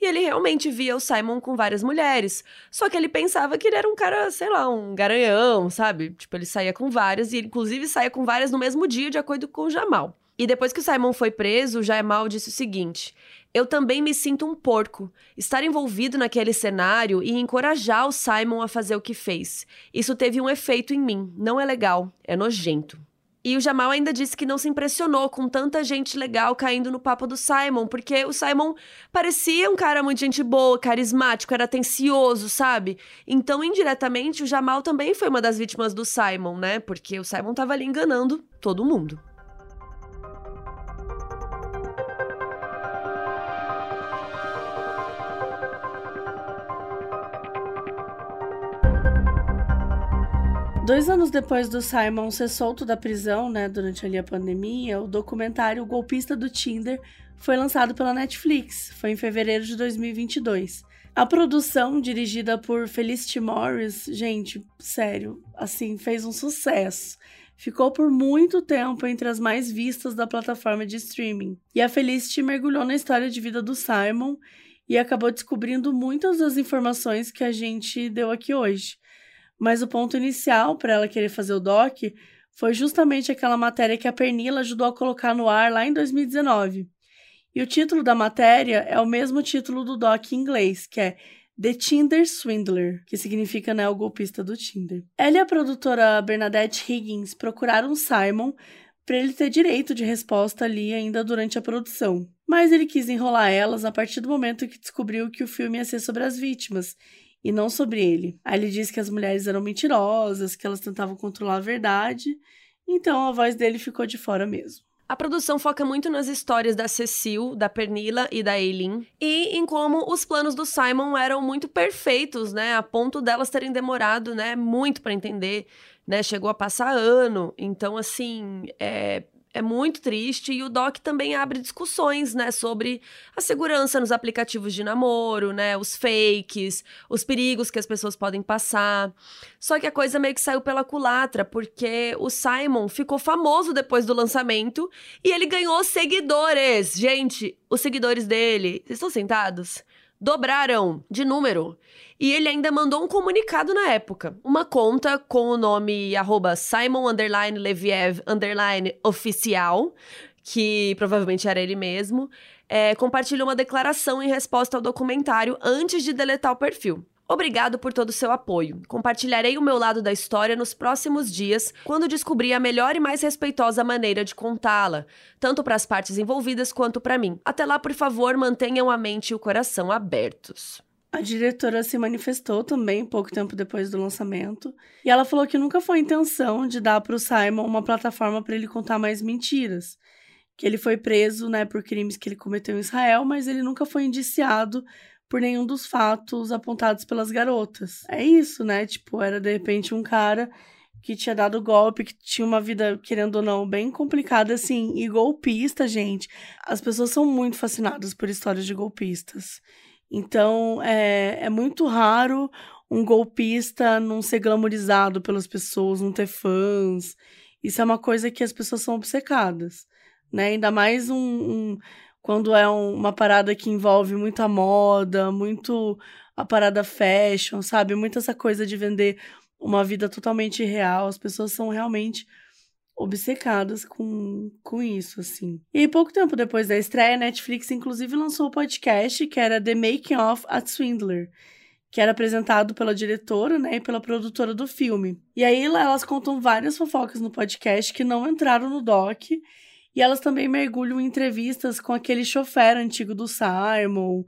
E ele realmente via o Simon com várias mulheres. Só que ele pensava que ele era um cara, sei lá, um garanhão, sabe? Tipo, ele saía com várias e inclusive, saía com várias no mesmo dia, de acordo com o Jamal. E depois que o Simon foi preso, o Jamal disse o seguinte: eu também me sinto um porco. Estar envolvido naquele cenário e encorajar o Simon a fazer o que fez. Isso teve um efeito em mim. Não é legal, é nojento. E o Jamal ainda disse que não se impressionou com tanta gente legal caindo no papo do Simon, porque o Simon parecia um cara muito gente boa, carismático, era atencioso, sabe? Então, indiretamente, o Jamal também foi uma das vítimas do Simon, né? Porque o Simon tava ali enganando todo mundo. Dois anos depois do Simon ser solto da prisão, né, durante ali a pandemia, o documentário Golpista do Tinder foi lançado pela Netflix. Foi em fevereiro de 2022. A produção, dirigida por Felicity Morris, gente, sério, assim, fez um sucesso. Ficou por muito tempo entre as mais vistas da plataforma de streaming. E a Felicity mergulhou na história de vida do Simon e acabou descobrindo muitas das informações que a gente deu aqui hoje. Mas o ponto inicial para ela querer fazer o doc foi justamente aquela matéria que a Pernila ajudou a colocar no ar lá em 2019. E o título da matéria é o mesmo título do doc em inglês, que é The Tinder Swindler, que significa né, o golpista do Tinder. Ela e a produtora Bernadette Higgins procuraram Simon para ele ter direito de resposta ali ainda durante a produção. Mas ele quis enrolar elas a partir do momento que descobriu que o filme ia ser sobre as vítimas e não sobre ele. Aí ele diz que as mulheres eram mentirosas, que elas tentavam controlar a verdade, então a voz dele ficou de fora mesmo. A produção foca muito nas histórias da Cecil, da Pernilla e da Eileen, e em como os planos do Simon eram muito perfeitos, né, a ponto delas terem demorado, né, muito para entender, né, chegou a passar ano. Então, assim, é, é muito triste e o Doc também abre discussões, né, sobre a segurança nos aplicativos de namoro, né, os fakes, os perigos que as pessoas podem passar. Só que a coisa meio que saiu pela culatra, porque o Simon ficou famoso depois do lançamento e ele ganhou seguidores. Gente, os seguidores dele, vocês estão sentados? Dobraram de número. E ele ainda mandou um comunicado na época. Uma conta com o nome arroba Simon underline Leviev underline oficial, que provavelmente era ele mesmo, é, compartilhou uma declaração em resposta ao documentário antes de deletar o perfil. Obrigado por todo o seu apoio. Compartilharei o meu lado da história nos próximos dias, quando descobrir a melhor e mais respeitosa maneira de contá-la, tanto para as partes envolvidas quanto para mim. Até lá, por favor, mantenham a mente e o coração abertos. A diretora se manifestou também pouco tempo depois do lançamento, e ela falou que nunca foi intenção de dar para o Simon uma plataforma para ele contar mais mentiras. Que ele foi preso, né, por crimes que ele cometeu em Israel, mas ele nunca foi indiciado por nenhum dos fatos apontados pelas garotas. É isso, né? Tipo, era de repente um cara que tinha dado golpe, que tinha uma vida, querendo ou não, bem complicada, assim, e golpista, gente. As pessoas são muito fascinadas por histórias de golpistas. Então, é, é muito raro um golpista não ser glamorizado pelas pessoas, não ter fãs. Isso é uma coisa que as pessoas são obcecadas, né? Ainda mais um, um quando é um, uma parada que envolve muita moda, muito a parada fashion, sabe? Muito essa coisa de vender uma vida totalmente real. As pessoas são realmente obcecadas com, com isso, assim. E pouco tempo depois da estreia, a Netflix inclusive lançou o um podcast que era The Making of a Swindler, que era apresentado pela diretora, né, e pela produtora do filme. E aí elas contam várias fofocas no podcast que não entraram no doc, e elas também mergulham em entrevistas com aquele chofer antigo do Simon,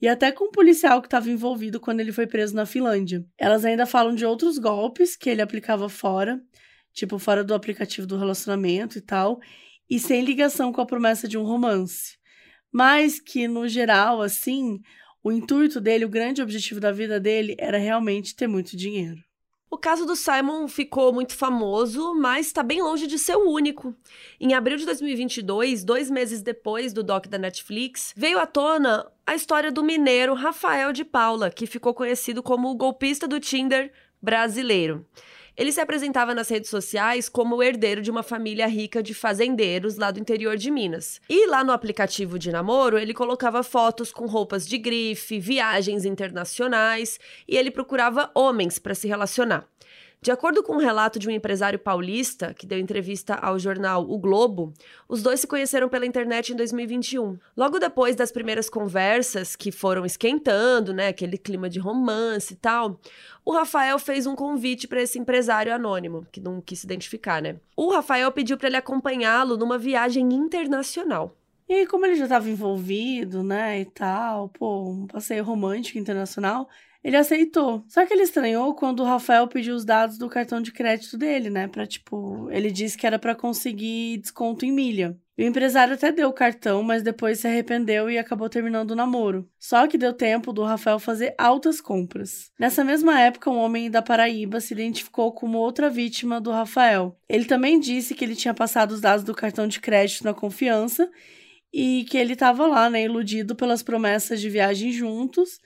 e até com o policial que estava envolvido quando ele foi preso na Finlândia. Elas ainda falam de outros golpes que ele aplicava fora, tipo, fora do aplicativo do relacionamento e tal, e sem ligação com a promessa de um romance. Mas que, no geral, assim, o intuito dele, o grande objetivo da vida dele era realmente ter muito dinheiro. O caso do Simon ficou muito famoso, mas está bem longe de ser o único. Em abril de 2022, dois meses depois do doc da Netflix, veio à tona a história do mineiro Rafael de Paula, que ficou conhecido como o golpista do Tinder brasileiro. Ele se apresentava nas redes sociais como o herdeiro de uma família rica de fazendeiros lá do interior de Minas. E lá no aplicativo de namoro, ele colocava fotos com roupas de grife, viagens internacionais e ele procurava homens para se relacionar. De acordo com um relato de um empresário paulista que deu entrevista ao jornal O Globo, os dois se conheceram pela internet em 2021. Logo depois das primeiras conversas, que foram esquentando, né, aquele clima de romance e tal, o Rafael fez um convite para esse empresário anônimo, que não quis se identificar, né? O Rafael pediu para ele acompanhá-lo numa viagem internacional. E como ele já estava envolvido, né, e tal, pô, um passeio romântico internacional, ele aceitou. Só que ele estranhou quando o Rafael pediu os dados do cartão de crédito dele, né? Pra, tipo, ele disse que era para conseguir desconto em milha. O empresário até deu o cartão, mas depois se arrependeu e acabou terminando o namoro. Só que deu tempo do Rafael fazer altas compras. Nessa mesma época, um homem da Paraíba se identificou como outra vítima do Rafael. Ele também disse que ele tinha passado os dados do cartão de crédito na confiança e que ele estava lá, né, iludido pelas promessas de viagem juntos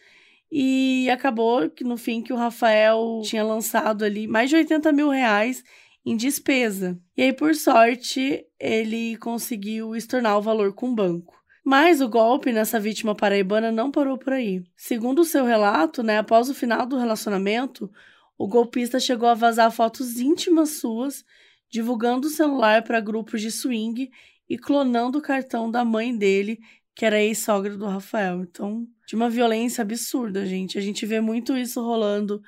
e acabou que no fim que o Rafael tinha lançado ali mais de 80 mil reais em despesa. E aí, por sorte, ele conseguiu estornar o valor com o banco. Mas o golpe nessa vítima paraibana não parou por aí. Segundo o seu relato, né, após o final do relacionamento, o golpista chegou a vazar fotos íntimas suas, divulgando o celular para grupos de swing e clonando o cartão da mãe dele, que era ex-sogra do Rafael. Então, de uma violência absurda, gente. A gente vê muito isso rolando,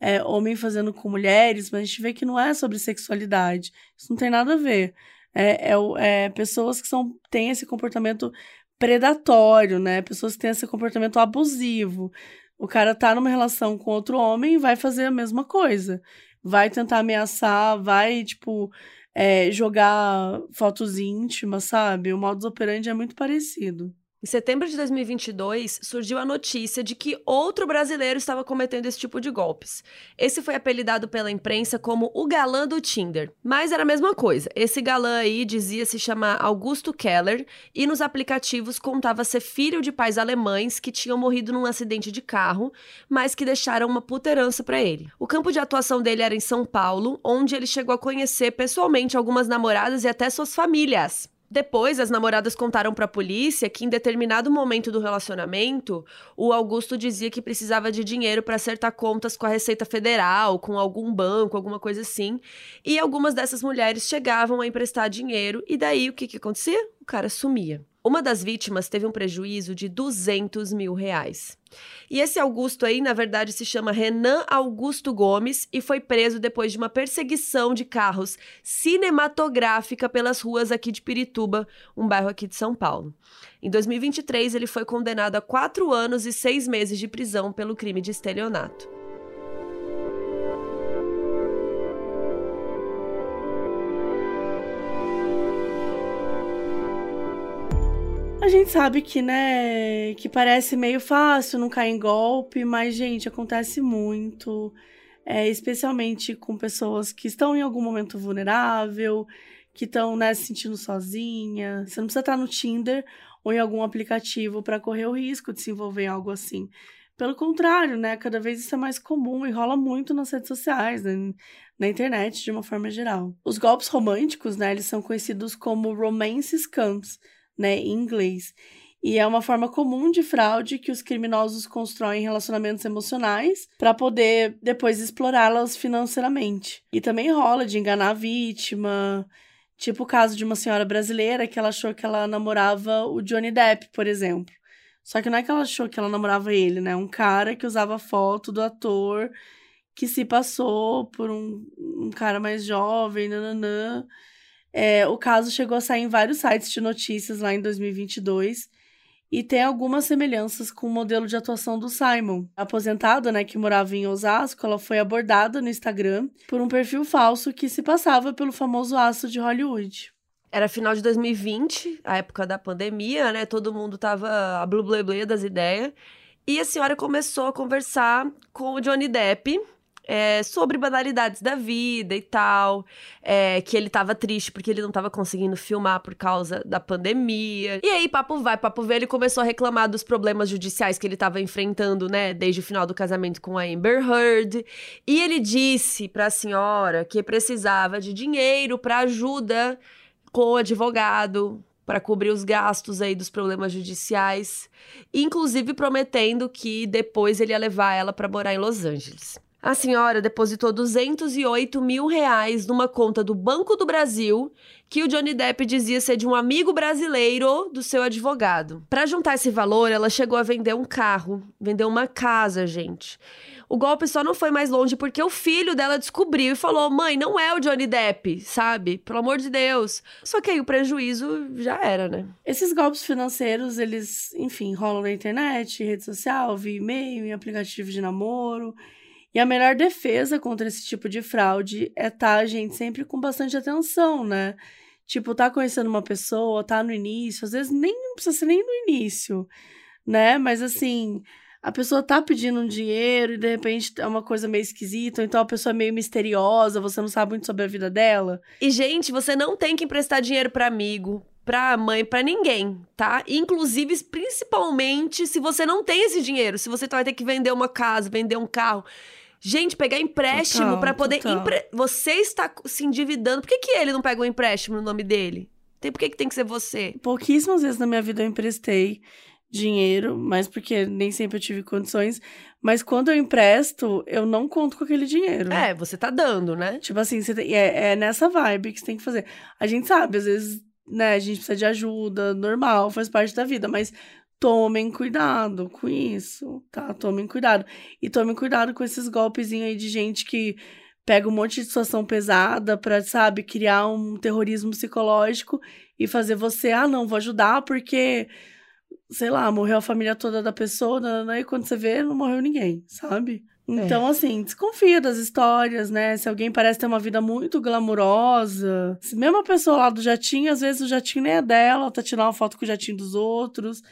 é, homem fazendo com mulheres, mas a gente vê que não é sobre sexualidade. Isso não tem nada a ver. É, é, é pessoas que são, têm esse comportamento predatório, né? Pessoas que têm esse comportamento abusivo. O cara tá numa relação com outro homem e vai fazer a mesma coisa. Vai tentar ameaçar, vai, tipo, é, jogar fotos íntimas, sabe? O modus operandi é muito parecido. Em setembro de 2022, surgiu a notícia de que outro brasileiro estava cometendo esse tipo de golpes. Esse foi apelidado pela imprensa como o galã do Tinder. Mas era a mesma coisa. Esse galã aí dizia se chamar Augusto Keller e nos aplicativos contava ser filho de pais alemães que tinham morrido num acidente de carro, mas que deixaram uma puta herança para ele. O campo de atuação dele era em São Paulo, onde ele chegou a conhecer pessoalmente algumas namoradas e até suas famílias. Depois, as namoradas contaram para a polícia que em determinado momento do relacionamento, o Augusto dizia que precisava de dinheiro para acertar contas com a Receita Federal, com algum banco, alguma coisa assim. E algumas dessas mulheres chegavam a emprestar dinheiro e daí o que, que acontecia? O cara sumia. Uma das vítimas teve um prejuízo de 200 mil reais. E esse Augusto aí, na verdade, se chama Renan Augusto Gomes e foi preso depois de uma perseguição de carros cinematográfica pelas ruas aqui de Pirituba, um bairro aqui de São Paulo. Em 2023, ele foi condenado a quatro anos e seis meses de prisão pelo crime de estelionato. A gente sabe que, né, que parece meio fácil não cair em golpe, mas, gente, acontece muito. É, especialmente com pessoas que estão em algum momento vulnerável, que estão, né, se sentindo sozinha. Você não precisa estar no Tinder ou em algum aplicativo para correr o risco de se envolver em algo assim. Pelo contrário, né, cada vez isso é mais comum e rola muito nas redes sociais, né, na internet de uma forma geral. Os golpes românticos, né, eles são conhecidos como romance scams né, em inglês. E é uma forma comum de fraude que os criminosos constroem relacionamentos emocionais para poder depois explorá-las financeiramente. E também rola de enganar a vítima, tipo o caso de uma senhora brasileira que ela achou que ela namorava o Johnny Depp, por exemplo. Só que não é que ela achou que ela namorava ele, né? Um cara que usava foto do ator que se passou por um, um cara mais jovem, nananã. É, o caso chegou a sair em vários sites de notícias lá em 2022 e tem algumas semelhanças com o modelo de atuação do Simon. A aposentada, né, que morava em Osasco, ela foi abordada no Instagram por um perfil falso que se passava pelo famoso astro de Hollywood. Era final de 2020, a época da pandemia, né? Todo mundo tava a blue blue das ideias. E a senhora começou a conversar com o Johnny Depp, é, sobre banalidades da vida e tal. É, que ele tava triste porque ele não tava conseguindo filmar por causa da pandemia. E aí, papo vai, papo vem, ele começou a reclamar dos problemas judiciais que ele tava enfrentando, né, desde o final do casamento com a Amber Heard. E ele disse pra senhora que precisava de dinheiro para ajuda com o advogado, para cobrir os gastos aí dos problemas judiciais, inclusive prometendo que depois ele ia levar ela para morar em Los Angeles. A senhora depositou 208 mil reais numa conta do Banco do Brasil que o Johnny Depp dizia ser de um amigo brasileiro do seu advogado. Para juntar esse valor, ela chegou a vender um carro, vendeu uma casa, gente. O golpe só não foi mais longe porque o filho dela descobriu e falou: mãe, não é o Johnny Depp, sabe? Pelo amor de Deus. Só que aí o prejuízo já era, né? Esses golpes financeiros, eles, enfim, rolam na internet, rede social, via e-mail, em aplicativo de namoro. E a melhor defesa contra esse tipo de fraude é estar, tá, gente, sempre com bastante atenção, né? Tipo, tá conhecendo uma pessoa, tá no início, às vezes nem precisa ser nem no início, né? Mas assim, a pessoa tá pedindo um dinheiro e de repente é uma coisa meio esquisita, então a pessoa é meio misteriosa, você não sabe muito sobre a vida dela. E gente, você não tem que emprestar dinheiro para amigo, pra mãe, para ninguém, tá? Inclusive, principalmente se você não tem esse dinheiro, se você vai ter que vender uma casa, vender um carro, Gente, pegar empréstimo para poder. Empre... Você está se endividando. Por que, que ele não pega um empréstimo no nome dele? Tem, por que, que tem que ser você? Pouquíssimas vezes na minha vida eu emprestei dinheiro, mas porque nem sempre eu tive condições. Mas quando eu empresto, eu não conto com aquele dinheiro. É, você tá dando, né? Tipo assim, tem, é, é nessa vibe que você tem que fazer. A gente sabe, às vezes, né, a gente precisa de ajuda, normal, faz parte da vida, mas tomem cuidado com isso, tá? Tomem cuidado. E tomem cuidado com esses golpezinhos aí de gente que pega um monte de situação pesada pra, sabe, criar um terrorismo psicológico e fazer você, ah, não, vou ajudar porque, sei lá, morreu a família toda da pessoa, né, né, e quando você vê, não morreu ninguém, sabe? Então, é. assim, desconfia das histórias, né? Se alguém parece ter uma vida muito glamurosa, se mesmo a pessoa lá do jatinho, às vezes o jatinho nem é dela, tá tirando uma foto com o jatinho dos outros.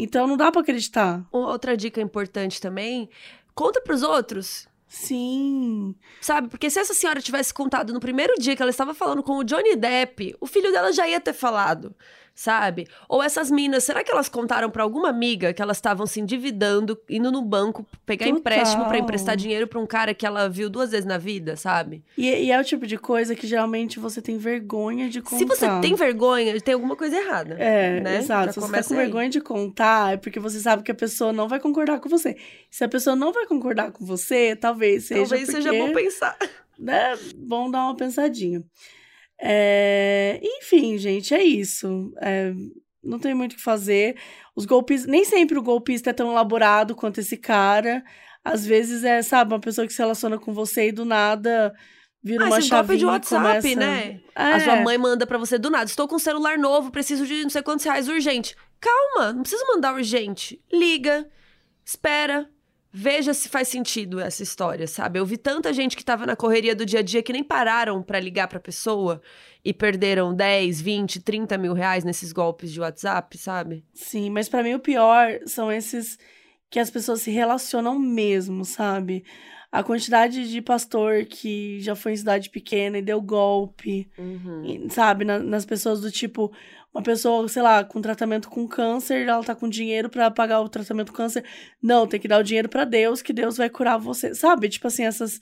Então não dá para acreditar. Outra dica importante também, conta para os outros. Sim. Sabe? Porque se essa senhora tivesse contado no primeiro dia que ela estava falando com o Johnny Depp, o filho dela já ia ter falado sabe? Ou essas minas, será que elas contaram para alguma amiga que elas estavam se endividando, indo no banco pegar Total. empréstimo para emprestar dinheiro para um cara que ela viu duas vezes na vida, sabe? E, e, é o tipo de coisa que geralmente você tem vergonha de contar. Se você tem vergonha, tem alguma coisa errada. É, né? exato. Se você tá com aí. vergonha de contar, é porque você sabe que a pessoa não vai concordar com você. Se a pessoa não vai concordar com você, talvez seja Talvez porque, seja bom pensar. Né? Bom dar uma pensadinha. É... Enfim, gente, é isso. É... Não tem muito o que fazer. Os golpes. Nem sempre o golpista é tão elaborado quanto esse cara. Às vezes é, sabe, uma pessoa que se relaciona com você e do nada vira ah, uma chave golpe de WhatsApp, começa... né? É. A sua mãe manda para você do nada. Estou com um celular novo, preciso de não sei quantos reais urgente. Calma, não precisa mandar urgente. Liga, espera, Veja se faz sentido essa história, sabe? Eu vi tanta gente que tava na correria do dia a dia que nem pararam para ligar pra pessoa e perderam 10, 20, 30 mil reais nesses golpes de WhatsApp, sabe? Sim, mas para mim o pior são esses que as pessoas se relacionam mesmo, sabe? A quantidade de pastor que já foi em cidade pequena e deu golpe, uhum. sabe? Na, nas pessoas do tipo, uma pessoa, sei lá, com tratamento com câncer, ela tá com dinheiro para pagar o tratamento com câncer. Não, tem que dar o dinheiro para Deus, que Deus vai curar você. Sabe? Tipo assim, essas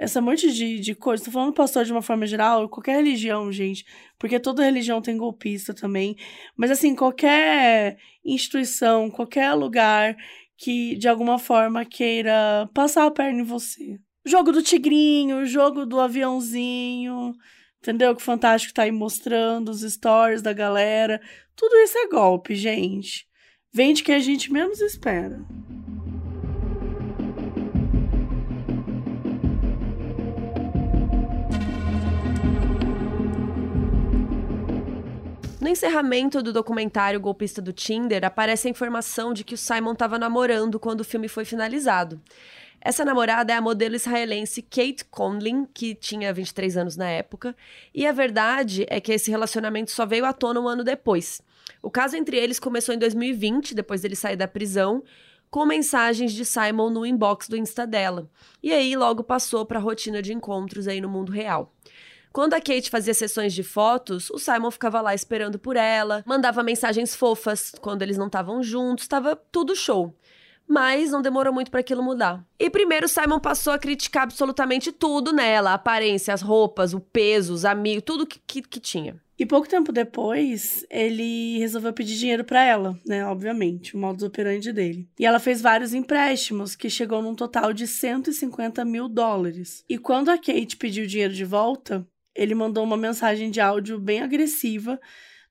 essa monte de, de coisas. Tô falando pastor de uma forma geral, qualquer religião, gente. Porque toda religião tem golpista também. Mas assim, qualquer instituição, qualquer lugar que de alguma forma queira passar a perna em você. Jogo do tigrinho, jogo do aviãozinho, Entendeu? Que o Fantástico tá aí mostrando os stories da galera. Tudo isso é golpe, gente. Vende que a gente menos espera. Não encerramento do documentário Golpista do Tinder, aparece a informação de que o Simon estava namorando quando o filme foi finalizado. Essa namorada é a modelo israelense Kate Conlin, que tinha 23 anos na época, e a verdade é que esse relacionamento só veio à tona um ano depois. O caso entre eles começou em 2020, depois dele sair da prisão, com mensagens de Simon no inbox do Insta dela. E aí logo passou para a rotina de encontros aí no mundo real. Quando a Kate fazia sessões de fotos, o Simon ficava lá esperando por ela, mandava mensagens fofas quando eles não estavam juntos, estava tudo show. Mas não demorou muito para aquilo mudar. E primeiro Simon passou a criticar absolutamente tudo nela: a aparência, as roupas, o peso, os amigos, tudo que, que, que tinha. E pouco tempo depois, ele resolveu pedir dinheiro para ela, né? Obviamente, o modus operandi dele. E ela fez vários empréstimos, que chegou num total de 150 mil dólares. E quando a Kate pediu dinheiro de volta, ele mandou uma mensagem de áudio bem agressiva,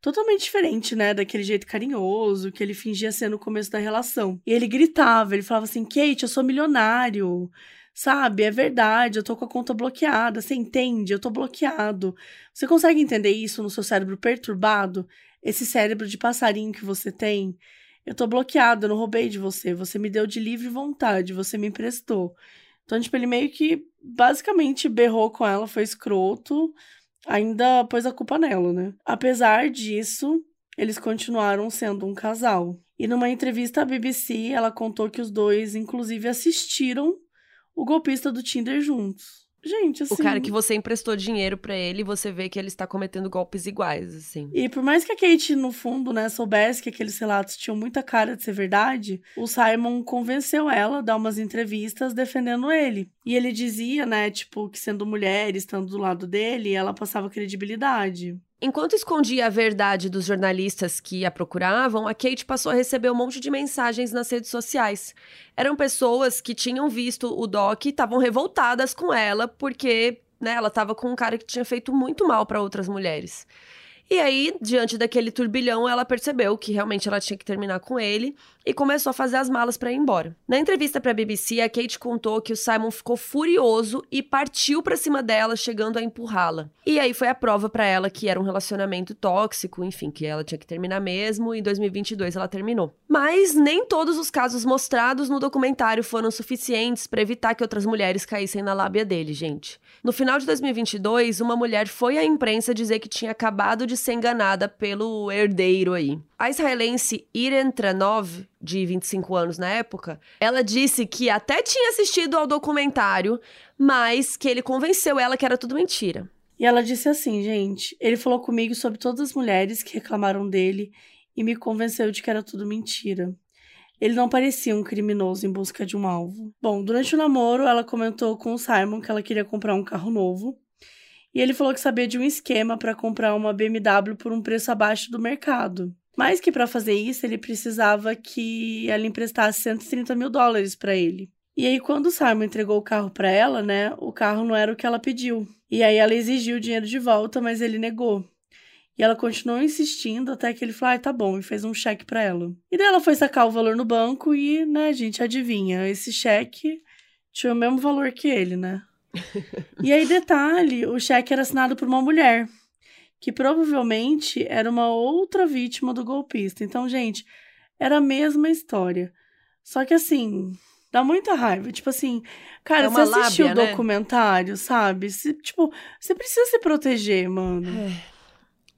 totalmente diferente, né, daquele jeito carinhoso que ele fingia ser no começo da relação. E ele gritava, ele falava assim: "Kate, eu sou milionário. Sabe, é verdade, eu tô com a conta bloqueada, você entende? Eu tô bloqueado. Você consegue entender isso no seu cérebro perturbado? Esse cérebro de passarinho que você tem? Eu tô bloqueado, eu não roubei de você, você me deu de livre vontade, você me emprestou. Então, tipo, ele meio que basicamente berrou com ela, foi escroto, ainda pôs a culpa nela, né? Apesar disso, eles continuaram sendo um casal. E numa entrevista à BBC, ela contou que os dois, inclusive, assistiram o golpista do Tinder juntos. Gente, assim. O cara que você emprestou dinheiro para ele, você vê que ele está cometendo golpes iguais, assim. E por mais que a Kate, no fundo, né, soubesse que aqueles relatos tinham muita cara de ser verdade, o Simon convenceu ela a dar umas entrevistas defendendo ele. E ele dizia, né, tipo, que sendo mulher, estando do lado dele, ela passava credibilidade. Enquanto escondia a verdade dos jornalistas que a procuravam, a Kate passou a receber um monte de mensagens nas redes sociais. Eram pessoas que tinham visto o Doc e estavam revoltadas com ela porque né, ela estava com um cara que tinha feito muito mal para outras mulheres. E aí, diante daquele turbilhão, ela percebeu que realmente ela tinha que terminar com ele e começou a fazer as malas para ir embora. Na entrevista para a BBC, a Kate contou que o Simon ficou furioso e partiu para cima dela, chegando a empurrá-la. E aí foi a prova para ela que era um relacionamento tóxico, enfim, que ela tinha que terminar mesmo, e em 2022 ela terminou. Mas nem todos os casos mostrados no documentário foram suficientes para evitar que outras mulheres caíssem na lábia dele, gente. No final de 2022, uma mulher foi à imprensa dizer que tinha acabado de ser enganada pelo herdeiro aí. A israelense Iren Tranov, de 25 anos na época, ela disse que até tinha assistido ao documentário, mas que ele convenceu ela que era tudo mentira. E ela disse assim, gente, ele falou comigo sobre todas as mulheres que reclamaram dele e me convenceu de que era tudo mentira. Ele não parecia um criminoso em busca de um alvo. Bom, durante o namoro, ela comentou com o Simon que ela queria comprar um carro novo. E ele falou que sabia de um esquema para comprar uma BMW por um preço abaixo do mercado. Mas que para fazer isso ele precisava que ela emprestasse 130 mil dólares para ele. E aí, quando o Simon entregou o carro para ela, né, o carro não era o que ela pediu. E aí ela exigiu o dinheiro de volta, mas ele negou. E ela continuou insistindo até que ele falou: ah, tá bom, e fez um cheque para ela. E daí ela foi sacar o valor no banco e, né, gente, adivinha, esse cheque tinha o mesmo valor que ele, né? *laughs* e aí, detalhe: o cheque era assinado por uma mulher que provavelmente era uma outra vítima do golpista. Então, gente, era a mesma história. Só que assim, dá muita raiva. Tipo assim, cara, é você assistiu o né? documentário, sabe? Se, tipo, você precisa se proteger, mano. É.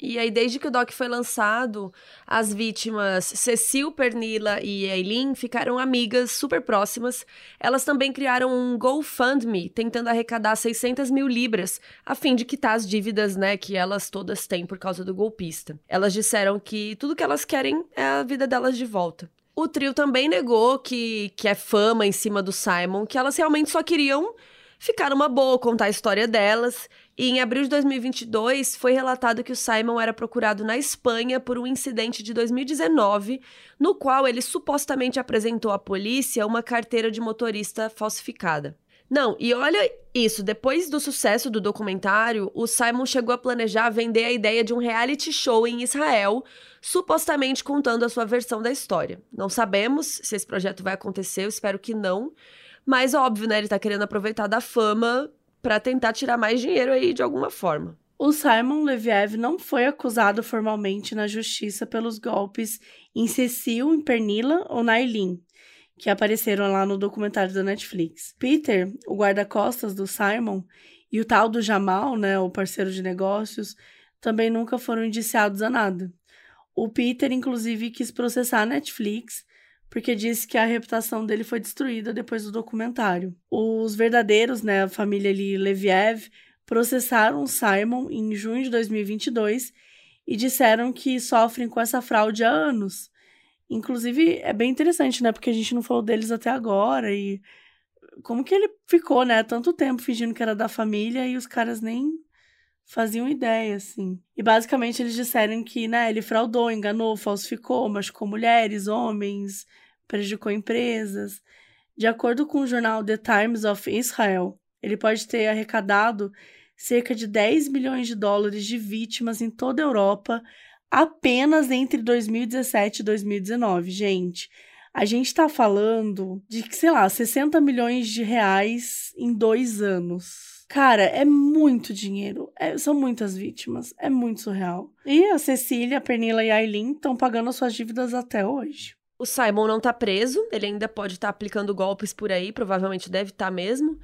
E aí, desde que o doc foi lançado, as vítimas Cecil, Pernila e Eileen ficaram amigas super próximas. Elas também criaram um GoFundMe, tentando arrecadar 600 mil libras, a fim de quitar as dívidas, né, que elas todas têm por causa do golpista. Elas disseram que tudo que elas querem é a vida delas de volta. O trio também negou que, que é fama em cima do Simon, que elas realmente só queriam ficar numa boa, contar a história delas. E em abril de 2022 foi relatado que o Simon era procurado na Espanha por um incidente de 2019, no qual ele supostamente apresentou à polícia uma carteira de motorista falsificada. Não, e olha isso, depois do sucesso do documentário, o Simon chegou a planejar vender a ideia de um reality show em Israel, supostamente contando a sua versão da história. Não sabemos se esse projeto vai acontecer, eu espero que não, mas óbvio, né? Ele tá querendo aproveitar da fama para tentar tirar mais dinheiro aí de alguma forma. O Simon Leviev não foi acusado formalmente na justiça pelos golpes em Cecil, em Pernilla ou na Eileen, que apareceram lá no documentário da Netflix. Peter, o guarda-costas do Simon, e o tal do Jamal, né, o parceiro de negócios, também nunca foram indiciados a nada. O Peter, inclusive, quis processar a Netflix porque disse que a reputação dele foi destruída depois do documentário. Os verdadeiros, né, a família Leviev, processaram Simon em junho de 2022 e disseram que sofrem com essa fraude há anos. Inclusive, é bem interessante, né, porque a gente não falou deles até agora e como que ele ficou, né, tanto tempo fingindo que era da família e os caras nem faziam ideia, assim. E basicamente eles disseram que, né, ele fraudou, enganou, falsificou, machucou mulheres, homens, prejudicou empresas. De acordo com o jornal The Times of Israel, ele pode ter arrecadado cerca de 10 milhões de dólares de vítimas em toda a Europa apenas entre 2017 e 2019, gente. A gente está falando de, sei lá, 60 milhões de reais em dois anos. Cara, é muito dinheiro. É, são muitas vítimas. É muito surreal. E a Cecília, a Pernilla e a Aileen estão pagando suas dívidas até hoje. O Simon não tá preso, ele ainda pode estar tá aplicando golpes por aí, provavelmente deve estar tá mesmo.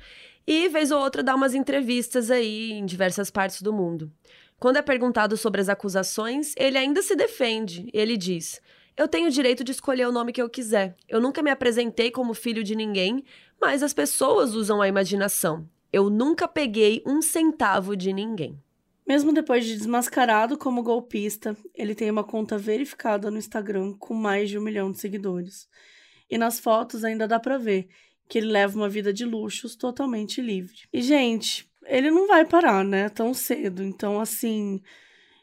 E, vez ou outra, dá umas entrevistas aí em diversas partes do mundo. Quando é perguntado sobre as acusações, ele ainda se defende. Ele diz: Eu tenho o direito de escolher o nome que eu quiser. Eu nunca me apresentei como filho de ninguém, mas as pessoas usam a imaginação. Eu nunca peguei um centavo de ninguém. Mesmo depois de desmascarado como golpista, ele tem uma conta verificada no Instagram com mais de um milhão de seguidores. E nas fotos ainda dá pra ver que ele leva uma vida de luxos totalmente livre. E, gente, ele não vai parar, né? Tão cedo. Então, assim.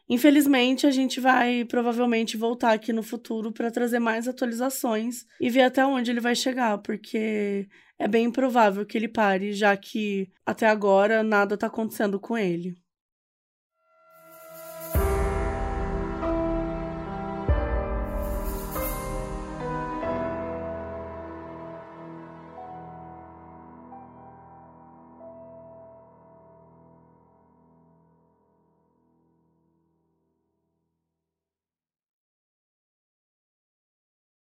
Infelizmente, a gente vai provavelmente voltar aqui no futuro para trazer mais atualizações e ver até onde ele vai chegar, porque é bem improvável que ele pare, já que até agora nada tá acontecendo com ele.